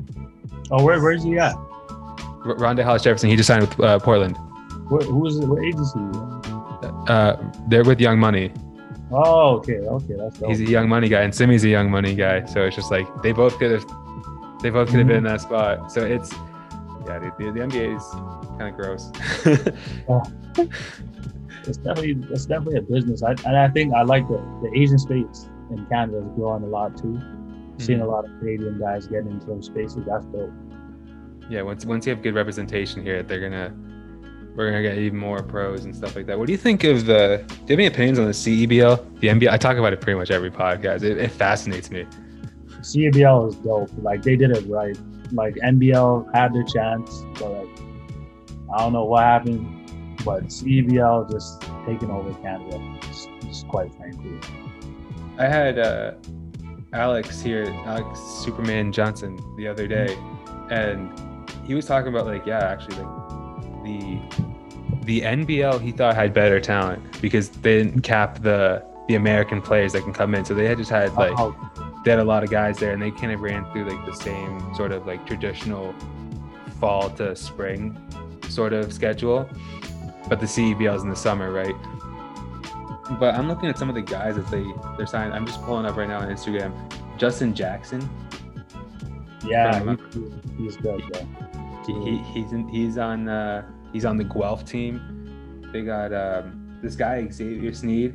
S2: Oh, where, where's he at?
S1: R- Rondae Hollis Jefferson, he just signed with uh, Portland.
S2: Where, who's it? What agency?
S1: Uh, they're with Young Money.
S2: Oh, okay, okay, that's dope.
S1: He's a Young Money guy, and Simi's a Young Money guy. So it's just like they both could have, they both could have been in that spot. So it's, yeah, dude, the, the NBA is kind of gross.
S2: it's definitely it's definitely a business. I, and I think I like the the Asian space in Canada is growing a lot too. Seeing
S1: Mm-hmm.
S2: a lot of Canadian guys getting into those spaces. That's dope.
S1: yeah once once you have good representation here they're gonna we're gonna get even more pros and stuff like that what do you think of the do you have any opinions on the cebl the nba i talk about it pretty much every podcast it, it fascinates me
S2: CBL is dope. Like they did it right. Like NBL had their chance, but like I don't know what happened, but CBL just taking over Canada. Just, just quite frankly.
S1: i had uh alex here alex superman johnson the other day and he was talking about like yeah actually like the the nbl he thought had better talent because they didn't cap the the american players that can come in. So they had just had like
S2: Oh,
S1: they had a lot of guys there and they kind of ran through like the same sort of like traditional fall to spring sort of schedule. But the CEBL is in the summer right? But I'm looking at some of the guys that they they're signing. I'm just pulling up right now on Instagram. Justin Jackson.
S2: Yeah, he, he's good, bro.
S1: He, he he's in, he's on uh he's on the Guelph team they got um this guy Xavier Sneed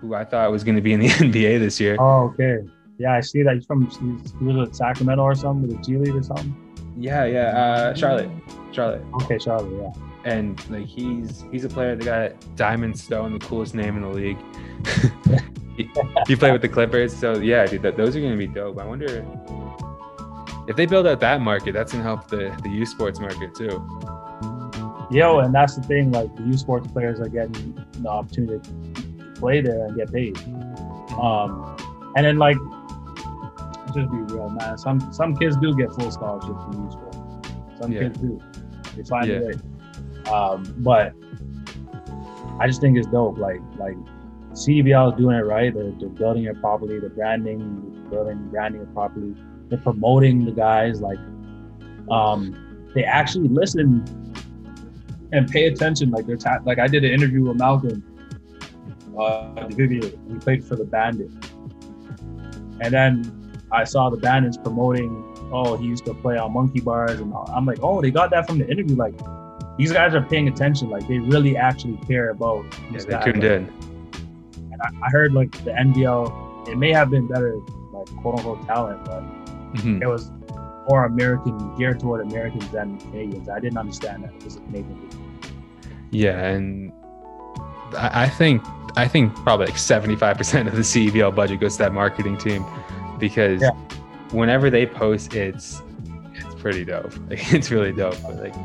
S1: who I thought was going to be in the NBA this year
S2: Oh, okay. Yeah, I see that he's from he was at Sacramento or something with the G League or something.
S1: yeah yeah uh Charlotte Charlotte
S2: Okay, Charlotte, yeah.
S1: and like he's he's a player that got Diamond Stone, the coolest name in the league. he, he played with the Clippers, so yeah, dude, that, those are gonna be dope. I wonder if they build out that market, that's gonna help the the U Sports market too.
S2: Yo, and that's the thing. Like the U Sports players are getting the opportunity to play there and get paid. Um, and then like, just be real, man. Some some kids do get full scholarships from U Sports. Some
S1: Yeah.
S2: kids do. They find
S1: Yeah.
S2: a way. Um, but I just think it's dope. Like like CBL is doing it right. They're, they're building it properly. The branding, building branding it properly. They're promoting the guys. Like um, they actually listen and pay attention. Like they're ta- like I did an interview with Malcolm. Uh, He played for the Bandit, and then I saw the Bandits promoting. Oh, he used to play on monkey bars, and I'm like, oh, they got that from the interview. Like these guys are paying attention. Like they really actually care about.
S1: Yeah, they guy. tuned in.
S2: And I, I, heard like the NBL, it may have been better, like quote unquote talent, but mm-hmm. it was more American, geared toward Americans than Canadians. I didn't understand that it was a Canadian league.
S1: Yeah, and I, I think I think probably like seventy five percent of the CEBL budget goes to that marketing team because yeah. whenever they post, it's it's pretty dope. Like it's really dope. But like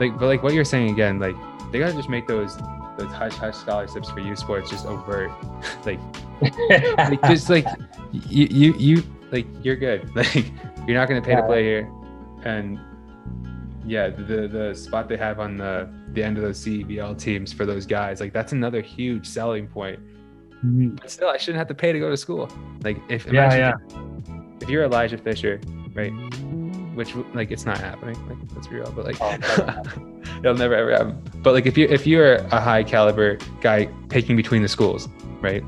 S1: like but like what you're saying again, like they gotta just make those those hush hush scholarships for U sports just overt. like, like just like you you you like you're good. Like you're not gonna pay yeah. to play here, and yeah, the the spot they have on the the end of those CBL teams for those guys, like that's another huge selling point. Mm-hmm. But still, I shouldn't have to pay to go to school. Like if
S2: yeah, yeah.
S1: If, if you're Elijah Fisher, right? Which like it's not happening. Like let's be real, but like oh, it'll never ever happen. But like if you if you're a high caliber guy picking between the schools, right?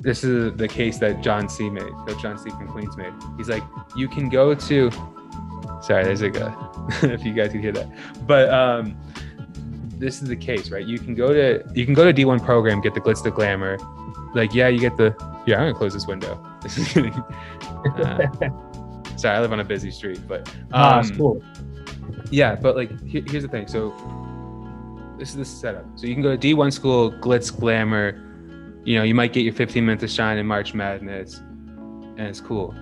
S1: This is the case that John C made, that John C from Queens made. He's like, you can go to sorry, there's a good if you guys can hear that. But um this is the case, right? You can go to you can go to D1 program, get the glitz the glamour. Like, yeah, you get the yeah, I'm gonna close this window. uh, sorry, I live on a busy street, but
S2: um, ah, cool.
S1: Yeah, but like here's the thing. So this is the setup. So you can go to D1 school, glitz glamour. You know, you might get your 15 minutes of shine in March Madness, and it's cool.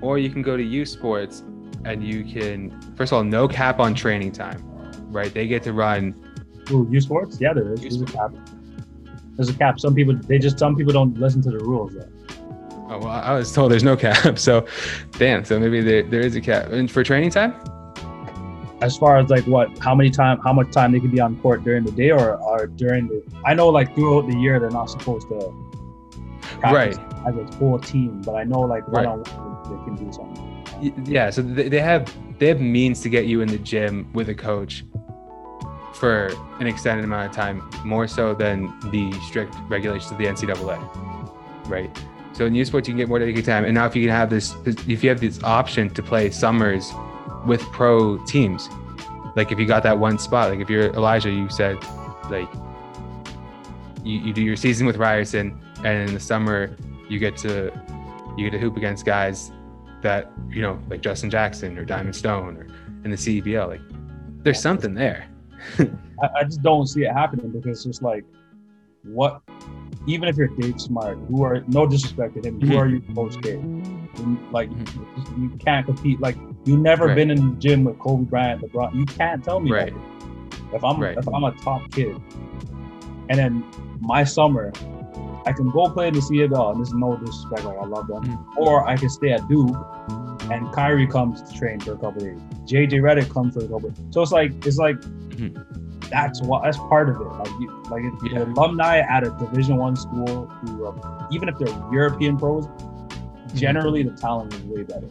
S1: Or you can go to U Sports, and you can first of all no cap on training time, right? They get to run
S2: Ooh, U Sports? Yeah, there is. There's a cap. There's a cap. Some people they just some people don't listen to the rules though.
S1: Oh well, I was told there's no cap. So, damn. So maybe there, there is a cap. And for training time?
S2: As far as like what, how many time, how much time they can be on court during the day or, or during the? I know like throughout the year they're not supposed to.
S1: Right.
S2: As a full team, but I know like one on one they can do something.
S1: Yeah. So they have they have means to get you in the gym with a coach for an extended amount of time, more so than the strict regulations of the NCAA, right? So in U Sports, you can get more dedicated time. And now, if you can have this, if you have this option to play summers with pro teams, like if you got that one spot, like if you're Elijah, you said, like, you, you do your season with Ryerson, and in the summer, you get to you get to hoop against guys that you know, like Justin Jackson or Diamond Stone or in the CEBL. Like, there's something there.
S2: I, I, just don't see it happening because it's just like, what? Even if you're Dave Smart, who are no disrespect to him, mm-hmm. who are you, Coach K? Like, mm-hmm. you can't compete. Like, you never right. been in the gym with Kobe Bryant, LeBron. You can't tell me
S1: right.
S2: If I'm right. if I'm a top kid, and then my summer, I can go play in the CFL, and this is no disrespect, like I love them, mm-hmm. or I can stay at Duke and Kyrie comes to train for a couple days. JJ Redick comes for a couple. Days. So it's like it's like mm-hmm. That's what that's part of it. Like you, like if yeah. alumni at a Division One school who are, even if they're European pros, mm-hmm. generally the talent is way better.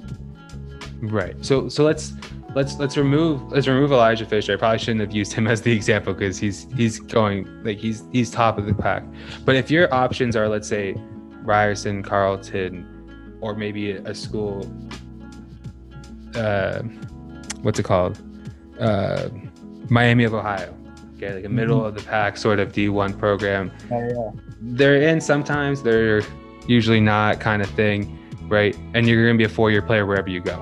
S1: Right. So so let's let's let's remove let's remove Elijah Fisher. I probably shouldn't have used him as the example because he's he's going like he's he's top of the pack. But if your options are let's say Ryerson, Carleton, or maybe a school uh, what's it called? Uh, Miami of Ohio. Okay, like a middle mm-hmm. of the pack sort of D1 program.
S2: Oh, yeah.
S1: They're in sometimes, they're usually not kind of thing, right? And you're going to be a four year player wherever you go.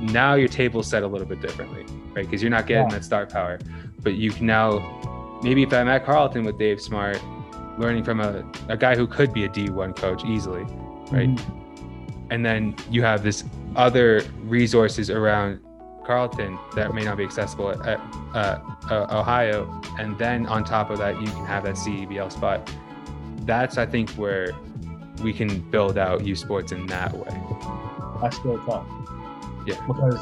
S1: Now your table's set a little bit differently, right? Because you're not getting yeah. that star power, but you can now, maybe if I'm at Carleton with Dave Smart, learning from a, a guy who could be a D1 coach easily, right? Mm-hmm and then you have this other resources around Carleton that may not be accessible at uh, uh, Ohio, and then on top of that, you can have that CEBL spot. That's I think where we can build out U Sports in that way.
S2: That's still tough.
S1: Yeah.
S2: Because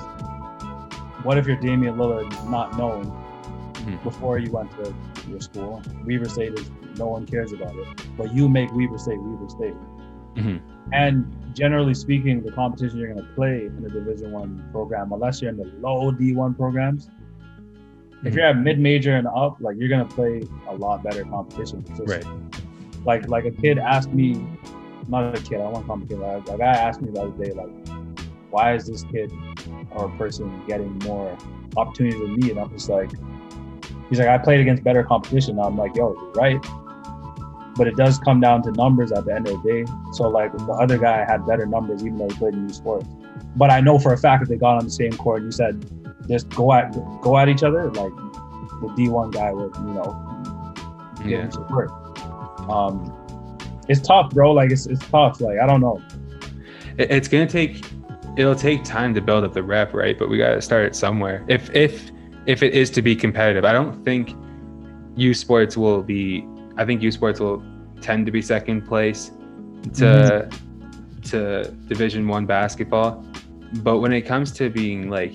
S2: what if you're Damian Lillard not known mm-hmm. before you went to your school? Weber State is no one cares about it, but you make Weber State Weber State.
S1: Mhm.
S2: And generally speaking, the competition you're going to play in a Division One program, unless you're in the low D1 programs, if
S1: Mhm.
S2: you're at mid major and up, like you're going to play a lot better competition. Just-
S1: Right.
S2: Like like a kid asked me, not a kid, I don't want to call him a kid. Like, a guy asked me the other day, like, why is this kid or person getting more opportunities than me? And I'm just like, he's like, I played against better competition. I'm like, yo, you're right. But it does come down to numbers at the end of the day. So like the other guy had better numbers even though he played in U Sports. But I know for a fact that they got on the same court and you said just go at go at each other, like the D one guy would, you know, give
S1: Yeah.
S2: him work. Um it's tough, bro. Like it's it's tough. Like I don't know.
S1: It's gonna take it'll take time to build up the rep right but we gotta start it somewhere if if if it is to be competitive i don't think u sports will be i think u sports will tend to be second place to mm-hmm. to division one basketball but when it comes to being like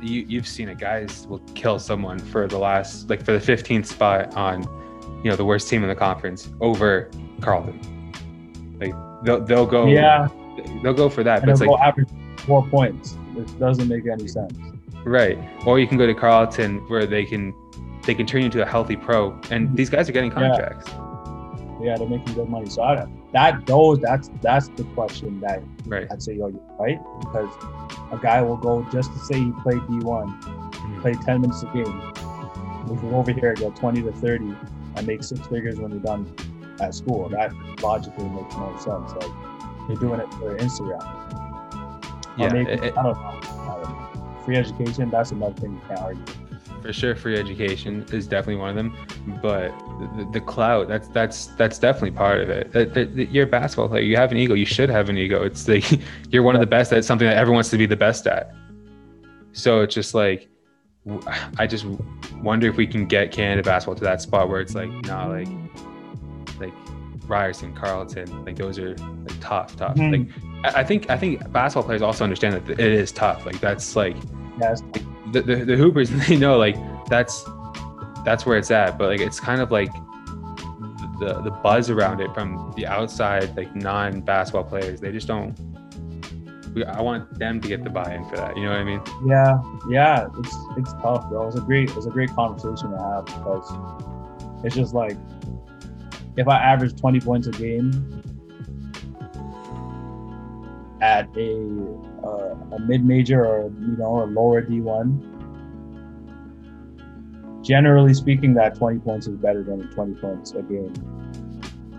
S1: you, you've seen it guys will kill someone for the last like for the 15th spot on you know the worst team in the conference over carleton like they'll, they'll go
S2: Yeah.
S1: they'll go for that.
S2: And
S1: But it's like
S2: average four points, which doesn't make any sense.
S1: right, or you can go to Carleton where they can they can turn you into a healthy pro, and these guys are getting contracts.
S2: Yeah, they're making good money. So I, that those that's that's the question that
S1: Right.
S2: I'd say, yo, you're right, because a guy will go just to say he played D1,
S1: Mhm.
S2: play 10 minutes a game. We can over here get 20 to 30 and make six figures when you're done at school. That logically makes no sense. Like you're doing it for Instagram.
S1: Yeah,
S2: maybe,
S1: it- it-
S2: I don't know. I don't know. Free education, that's another thing you can't argue.
S1: For sure. Free education is definitely one of them, but the, the clout that's that's that's definitely part of it. That, that, that you're a basketball player. You have an ego. You should have an ego. It's like you're one of the best at something that everyone wants to be the best at. So it's just like i just wonder if we can get Canada basketball to that spot where it's like, nah, like like Ryerson, Carleton, like those are like tough, tough.
S2: Mhm.
S1: Like I I think I think basketball players also understand that it is tough. Like that's like
S2: Yes.
S1: The, the, the hoopers they know like that's that's where it's at but like it's kind of like the the buzz around it from the outside like non-basketball players they just don't i want them to get the buy-in for that you know what i mean
S2: Yeah, yeah, it's it's tough, bro. It's a great it's a great conversation to have because it's just like if I average 20 points a game at a uh, a mid major or you know a lower D1, generally speaking, that 20 points is better than 20 points a game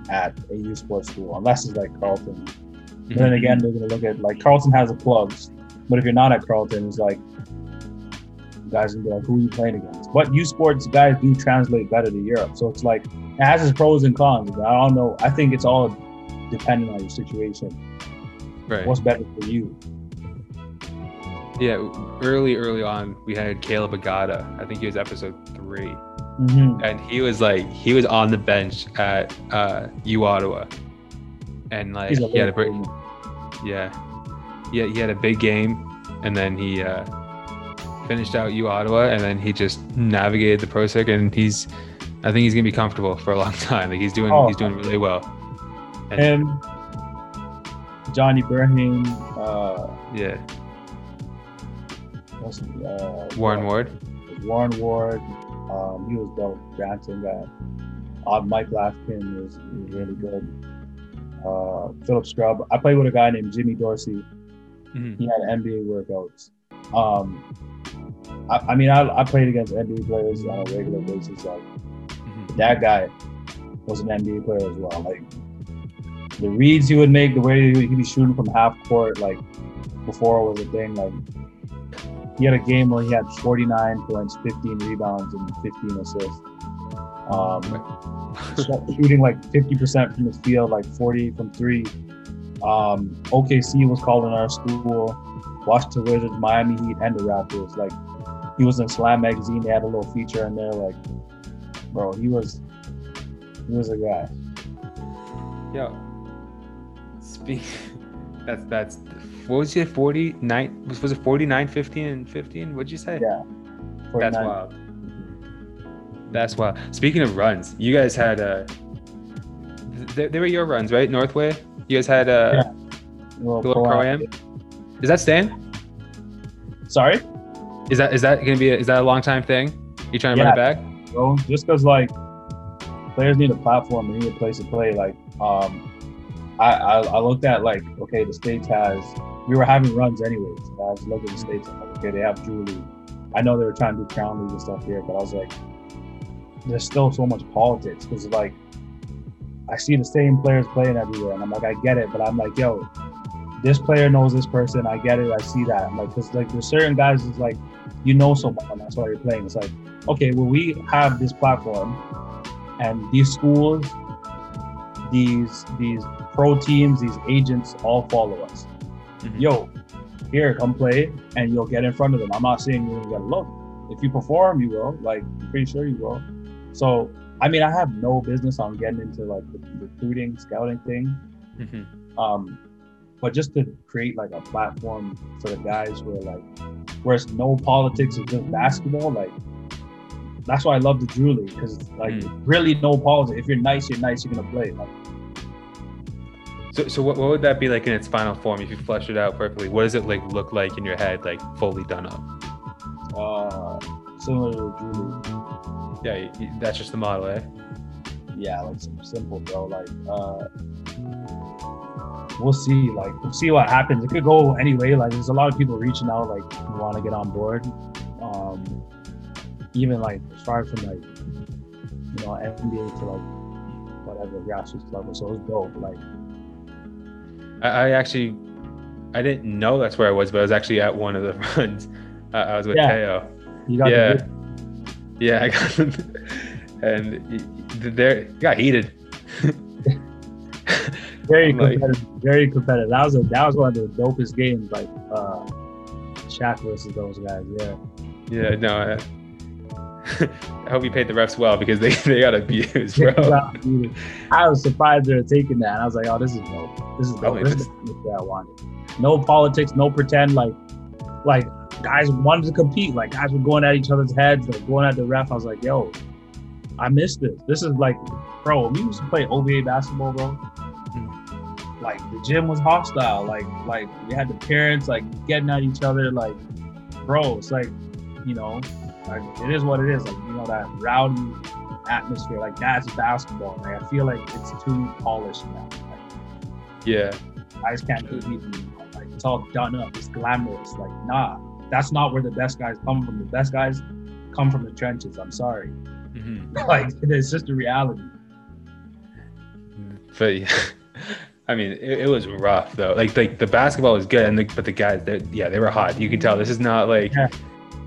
S2: at a U sports school, unless it's like Carleton. But then again, they're gonna look at like Carleton has the plugs, but if you're not at Carleton, it's like guys gonna be like, who are you playing against? But U Sports guys do translate better to Europe, so it's like it has its pros and cons. I don't know. I think it's all dependent on your situation.
S1: right
S2: What's better for you?
S1: Yeah early early on we had caleb agada i think he was episode three
S2: Mm-hmm.
S1: and he was like he was on the bench at uh u ottawa and like he had a break Yeah. Yeah, he had a big game and then he uh, finished out U Ottawa and then he just navigated the pro circuit and he's I think he's gonna be comfortable for a long time. Like he's doing
S2: Oh.
S1: he's doing really well.
S2: Him, Johnny Burnham, uh,
S1: Yeah.
S2: What's, uh,
S1: Warren Ward.
S2: Warren Ward. Um, he was dope. Granson guy. Uh, Mike L'Africain was, was really good. Uh, Philip Scrubb. I played with a guy named Jimmy Dorsey.
S1: Mhm.
S2: He had NBA workouts. Um, I, I mean, I, I played against NBA players on a regular basis. Like
S1: Mhm.
S2: that guy was an NBA player as well. Like the reads he would make, the way he'd be shooting from half court, like before was a thing. Like he had a game where he had 49 points, 15 rebounds, and 15 assists. Um, shooting like 50% from the field, like 40 from three. Um, OKC was called in our school. Washington Wizards, Miami Heat, and the Raptors. Like he was in Slam magazine. They had a little feature in there. Like, bro, he was he was a guy.
S1: Yeah. Speak that's that's what was it 49 was, was it 49 15 and 15 what'd you say
S2: Yeah.
S1: that's
S2: 49.
S1: wild that's wild speaking of runs you guys had uh th- they were your runs right northway You guys had uh,
S2: Yeah. Little
S1: the little pro
S2: pro-am.
S1: Is that staying?
S2: Sorry,
S1: Is that is that gonna be? A, is that a long time thing? You trying to run it back?
S2: bro. Just because like players need a platform, they need a place to play. Like, um, I, I I looked at like okay, the states has. We were having runs anyways. I was looking at the states. I'm like, okay, they have Drew League. I know they were trying to do crown league and stuff here, but I was like, there's still so much politics because like I see the same players playing everywhere, and I'm like, I get it, but I'm like, yo, this player knows this person. I get it. I see that. I'm like, because like there's certain guys, it's like you know someone, that's why you're playing. It's like, okay, well, we have this platform, and these schools, these these pro teams, these agents all follow us.
S1: Mhm.
S2: Yo, here, come play, and you'll get in front of them. I'm not saying you gotta look. If you perform, you will. Like, I'm pretty sure you will. So, I mean, I have no business on getting into like the recruiting, scouting thing.
S1: Mhm.
S2: Um, but just to create like a platform for the guys where like, where it's no politics, it's just basketball. Like, that's why I love the Drew League because like really no politics. If you're nice, you're nice. You're gonna play. Like,
S1: So, so what, what would that be like in its final form if you flesh it out perfectly? What does it like look like in your head, like fully done up?
S2: uh, similar to Drew
S1: Yeah, y- y- that's just the model, eh?
S2: yeah, like simple, bro. Like, uh, we'll see. Like, we'll see what happens. It could go anyway. Like, there's a lot of people reaching out, like, want to get on board. Um, even like as far from like, you know, NBA to like whatever grassroots level. So it's dope. Like,
S1: I, I actually, I didn't know that's where I was, but I was actually at one of the runs. Uh, I was with
S2: Yeah.
S1: Teo.
S2: you got
S1: Yeah.
S2: the
S1: Yeah, I got and y- y- there got heated.
S2: very
S1: like-
S2: competitive. very competitive. That was a that was one of the dopest games. Like, uh, Shaq versus those guys. Yeah.
S1: Yeah, no. I, I hope you paid the refs well because they, they got abused, bro.
S2: I was surprised they were taking that. I was like, oh, this is dope. This is dope.
S1: Oh,
S2: this is what I wanted. No politics, no pretend. Like, like guys wanted to compete. Like guys were going at each other's heads, like going at the ref. I was like, yo, I missed this. This is like, bro. We used to play OBA basketball, bro. Hmm. Like the gym was hostile. Like, like we had the parents like getting at each other. Like, bro, it's like, you know, like it is what it is. Like, you know, that rowdy atmosphere. Like that's basketball. Like I feel like it's too polished now. Like,
S1: Yeah.
S2: guys can't compete anymore. Like it's all done up. It's glamorous. Like nah, that's not where the best guys come from. The best guys come from the trenches. I'm sorry.
S1: hmm
S2: Like it's just a reality.
S1: But yeah, I mean, it, it was rough though. Like, like the basketball was good, and the, but the guys, yeah, they were hot. You can tell this is not like
S2: Yeah.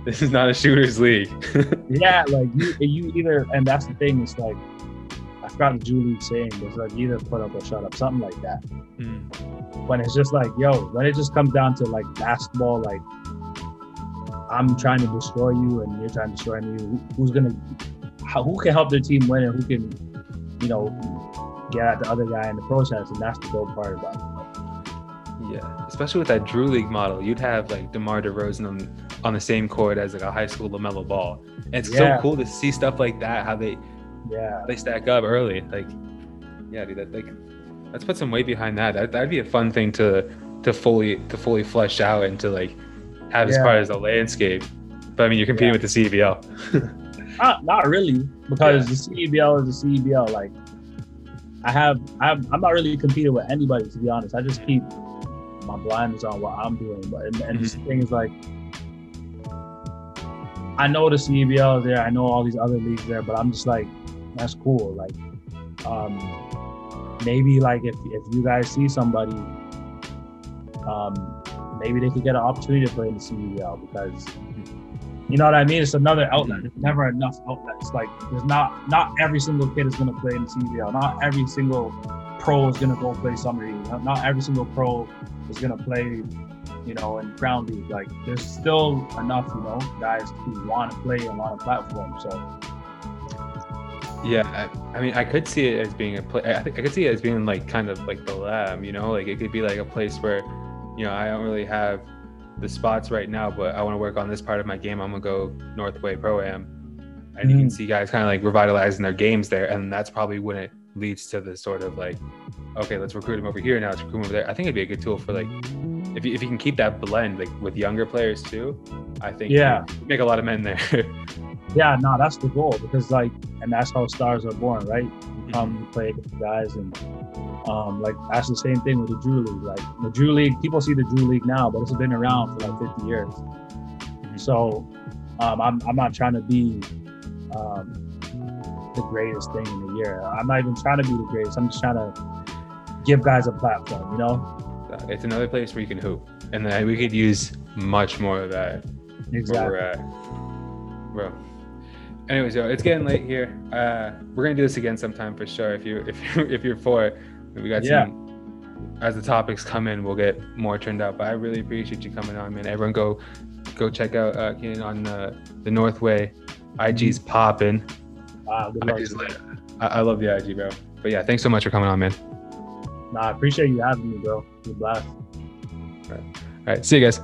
S1: This is not a shooters league.
S2: Yeah, like you, you either, and that's the thing. It's like I forgot the Drew League saying. It's like either put up or shut up, something like that.
S1: Mm.
S2: When it's just like, yo, when it just comes down to like basketball, like I'm trying to destroy you and you're trying to destroy me. Who, who's gonna, how, who can help their team win and who can, you know, get at the other guy in the process? And that's the dope part about it.
S1: Yeah, especially with that Drew League model, you'd have like DeMar DeRozan on, on the same court as like a high school Lamelo Ball. And it's
S2: Yeah.
S1: so cool to see stuff like that, how they
S2: Yeah,
S1: they stack up early. Like, yeah, dude, that like let's put some weight behind that. that that'd be a fun thing to to fully to fully flesh out and to like have as part as a landscape. But I mean, you're competing with the CBL.
S2: not not really because the CEBL is the CEBL. Like I have, I'm, I'm not really competing with anybody to be honest. I just keep my blinders on what I'm doing. But and, and the thing is like, I know the CBL is there. I know all these other leagues there, but I'm just like, that's cool. Like, um, maybe like if if you guys see somebody, um, maybe they could get an opportunity to play in the CBL because you know what I mean? It's another outlet. There's never enough outlets. Like there's not not every single kid is gonna play in the CBL. Not every single pro is gonna go play summer league. Not, not every single pro is gonna play, you know, in crown league. Like there's still enough, you know, guys who want to play on a lot of platforms. So
S1: Yeah, I, I mean, I could see it as being a play. I think I could see it as being like kind of like the lab, you know, like it could be like a place where, you know, I don't really have the spots right now, but I want to work on this part of my game. I'm gonna go Northway Pro Am, and you can mm-hmm. see guys kind of like revitalizing their games there, and that's probably when it leads to the sort of like okay, let's recruit him over here now, let's recruit him over there. I think it'd be a good tool for like if you, if you can keep that blend like with younger players too. I think
S2: Yeah.
S1: you make a lot of men there.
S2: Yeah, no, that's the goal because like, and that's how stars are born, right? You come, you play against guys, and um, like that's the same thing with the Drew League. Like the Drew League, people see the Drew League now, but it's been around for like 50 years. So um, I'm I'm not trying to be um, the greatest thing in the year. I'm not even trying to be the greatest. I'm just trying to give guys a platform, you know?
S1: Uh, it's another place where you can hoop, and then we could use much more of that where we're at. Bro. Anyways, yo, it's getting late here. Uh, we're gonna do this again sometime for sure. If you if you if you're for it, we got
S2: Yeah.
S1: some. As the topics come in, we'll get more turned out. But I really appreciate you coming on, man. Everyone, go go check out uh, Keenan on uh, the Northway. IG's popping.
S2: Wow, good luck.
S1: IG's lit. I, I love the IG, bro. But yeah, thanks so much for coming on, man.
S2: Nah, I appreciate you having me, bro. You're blessed.
S1: All right, see you guys.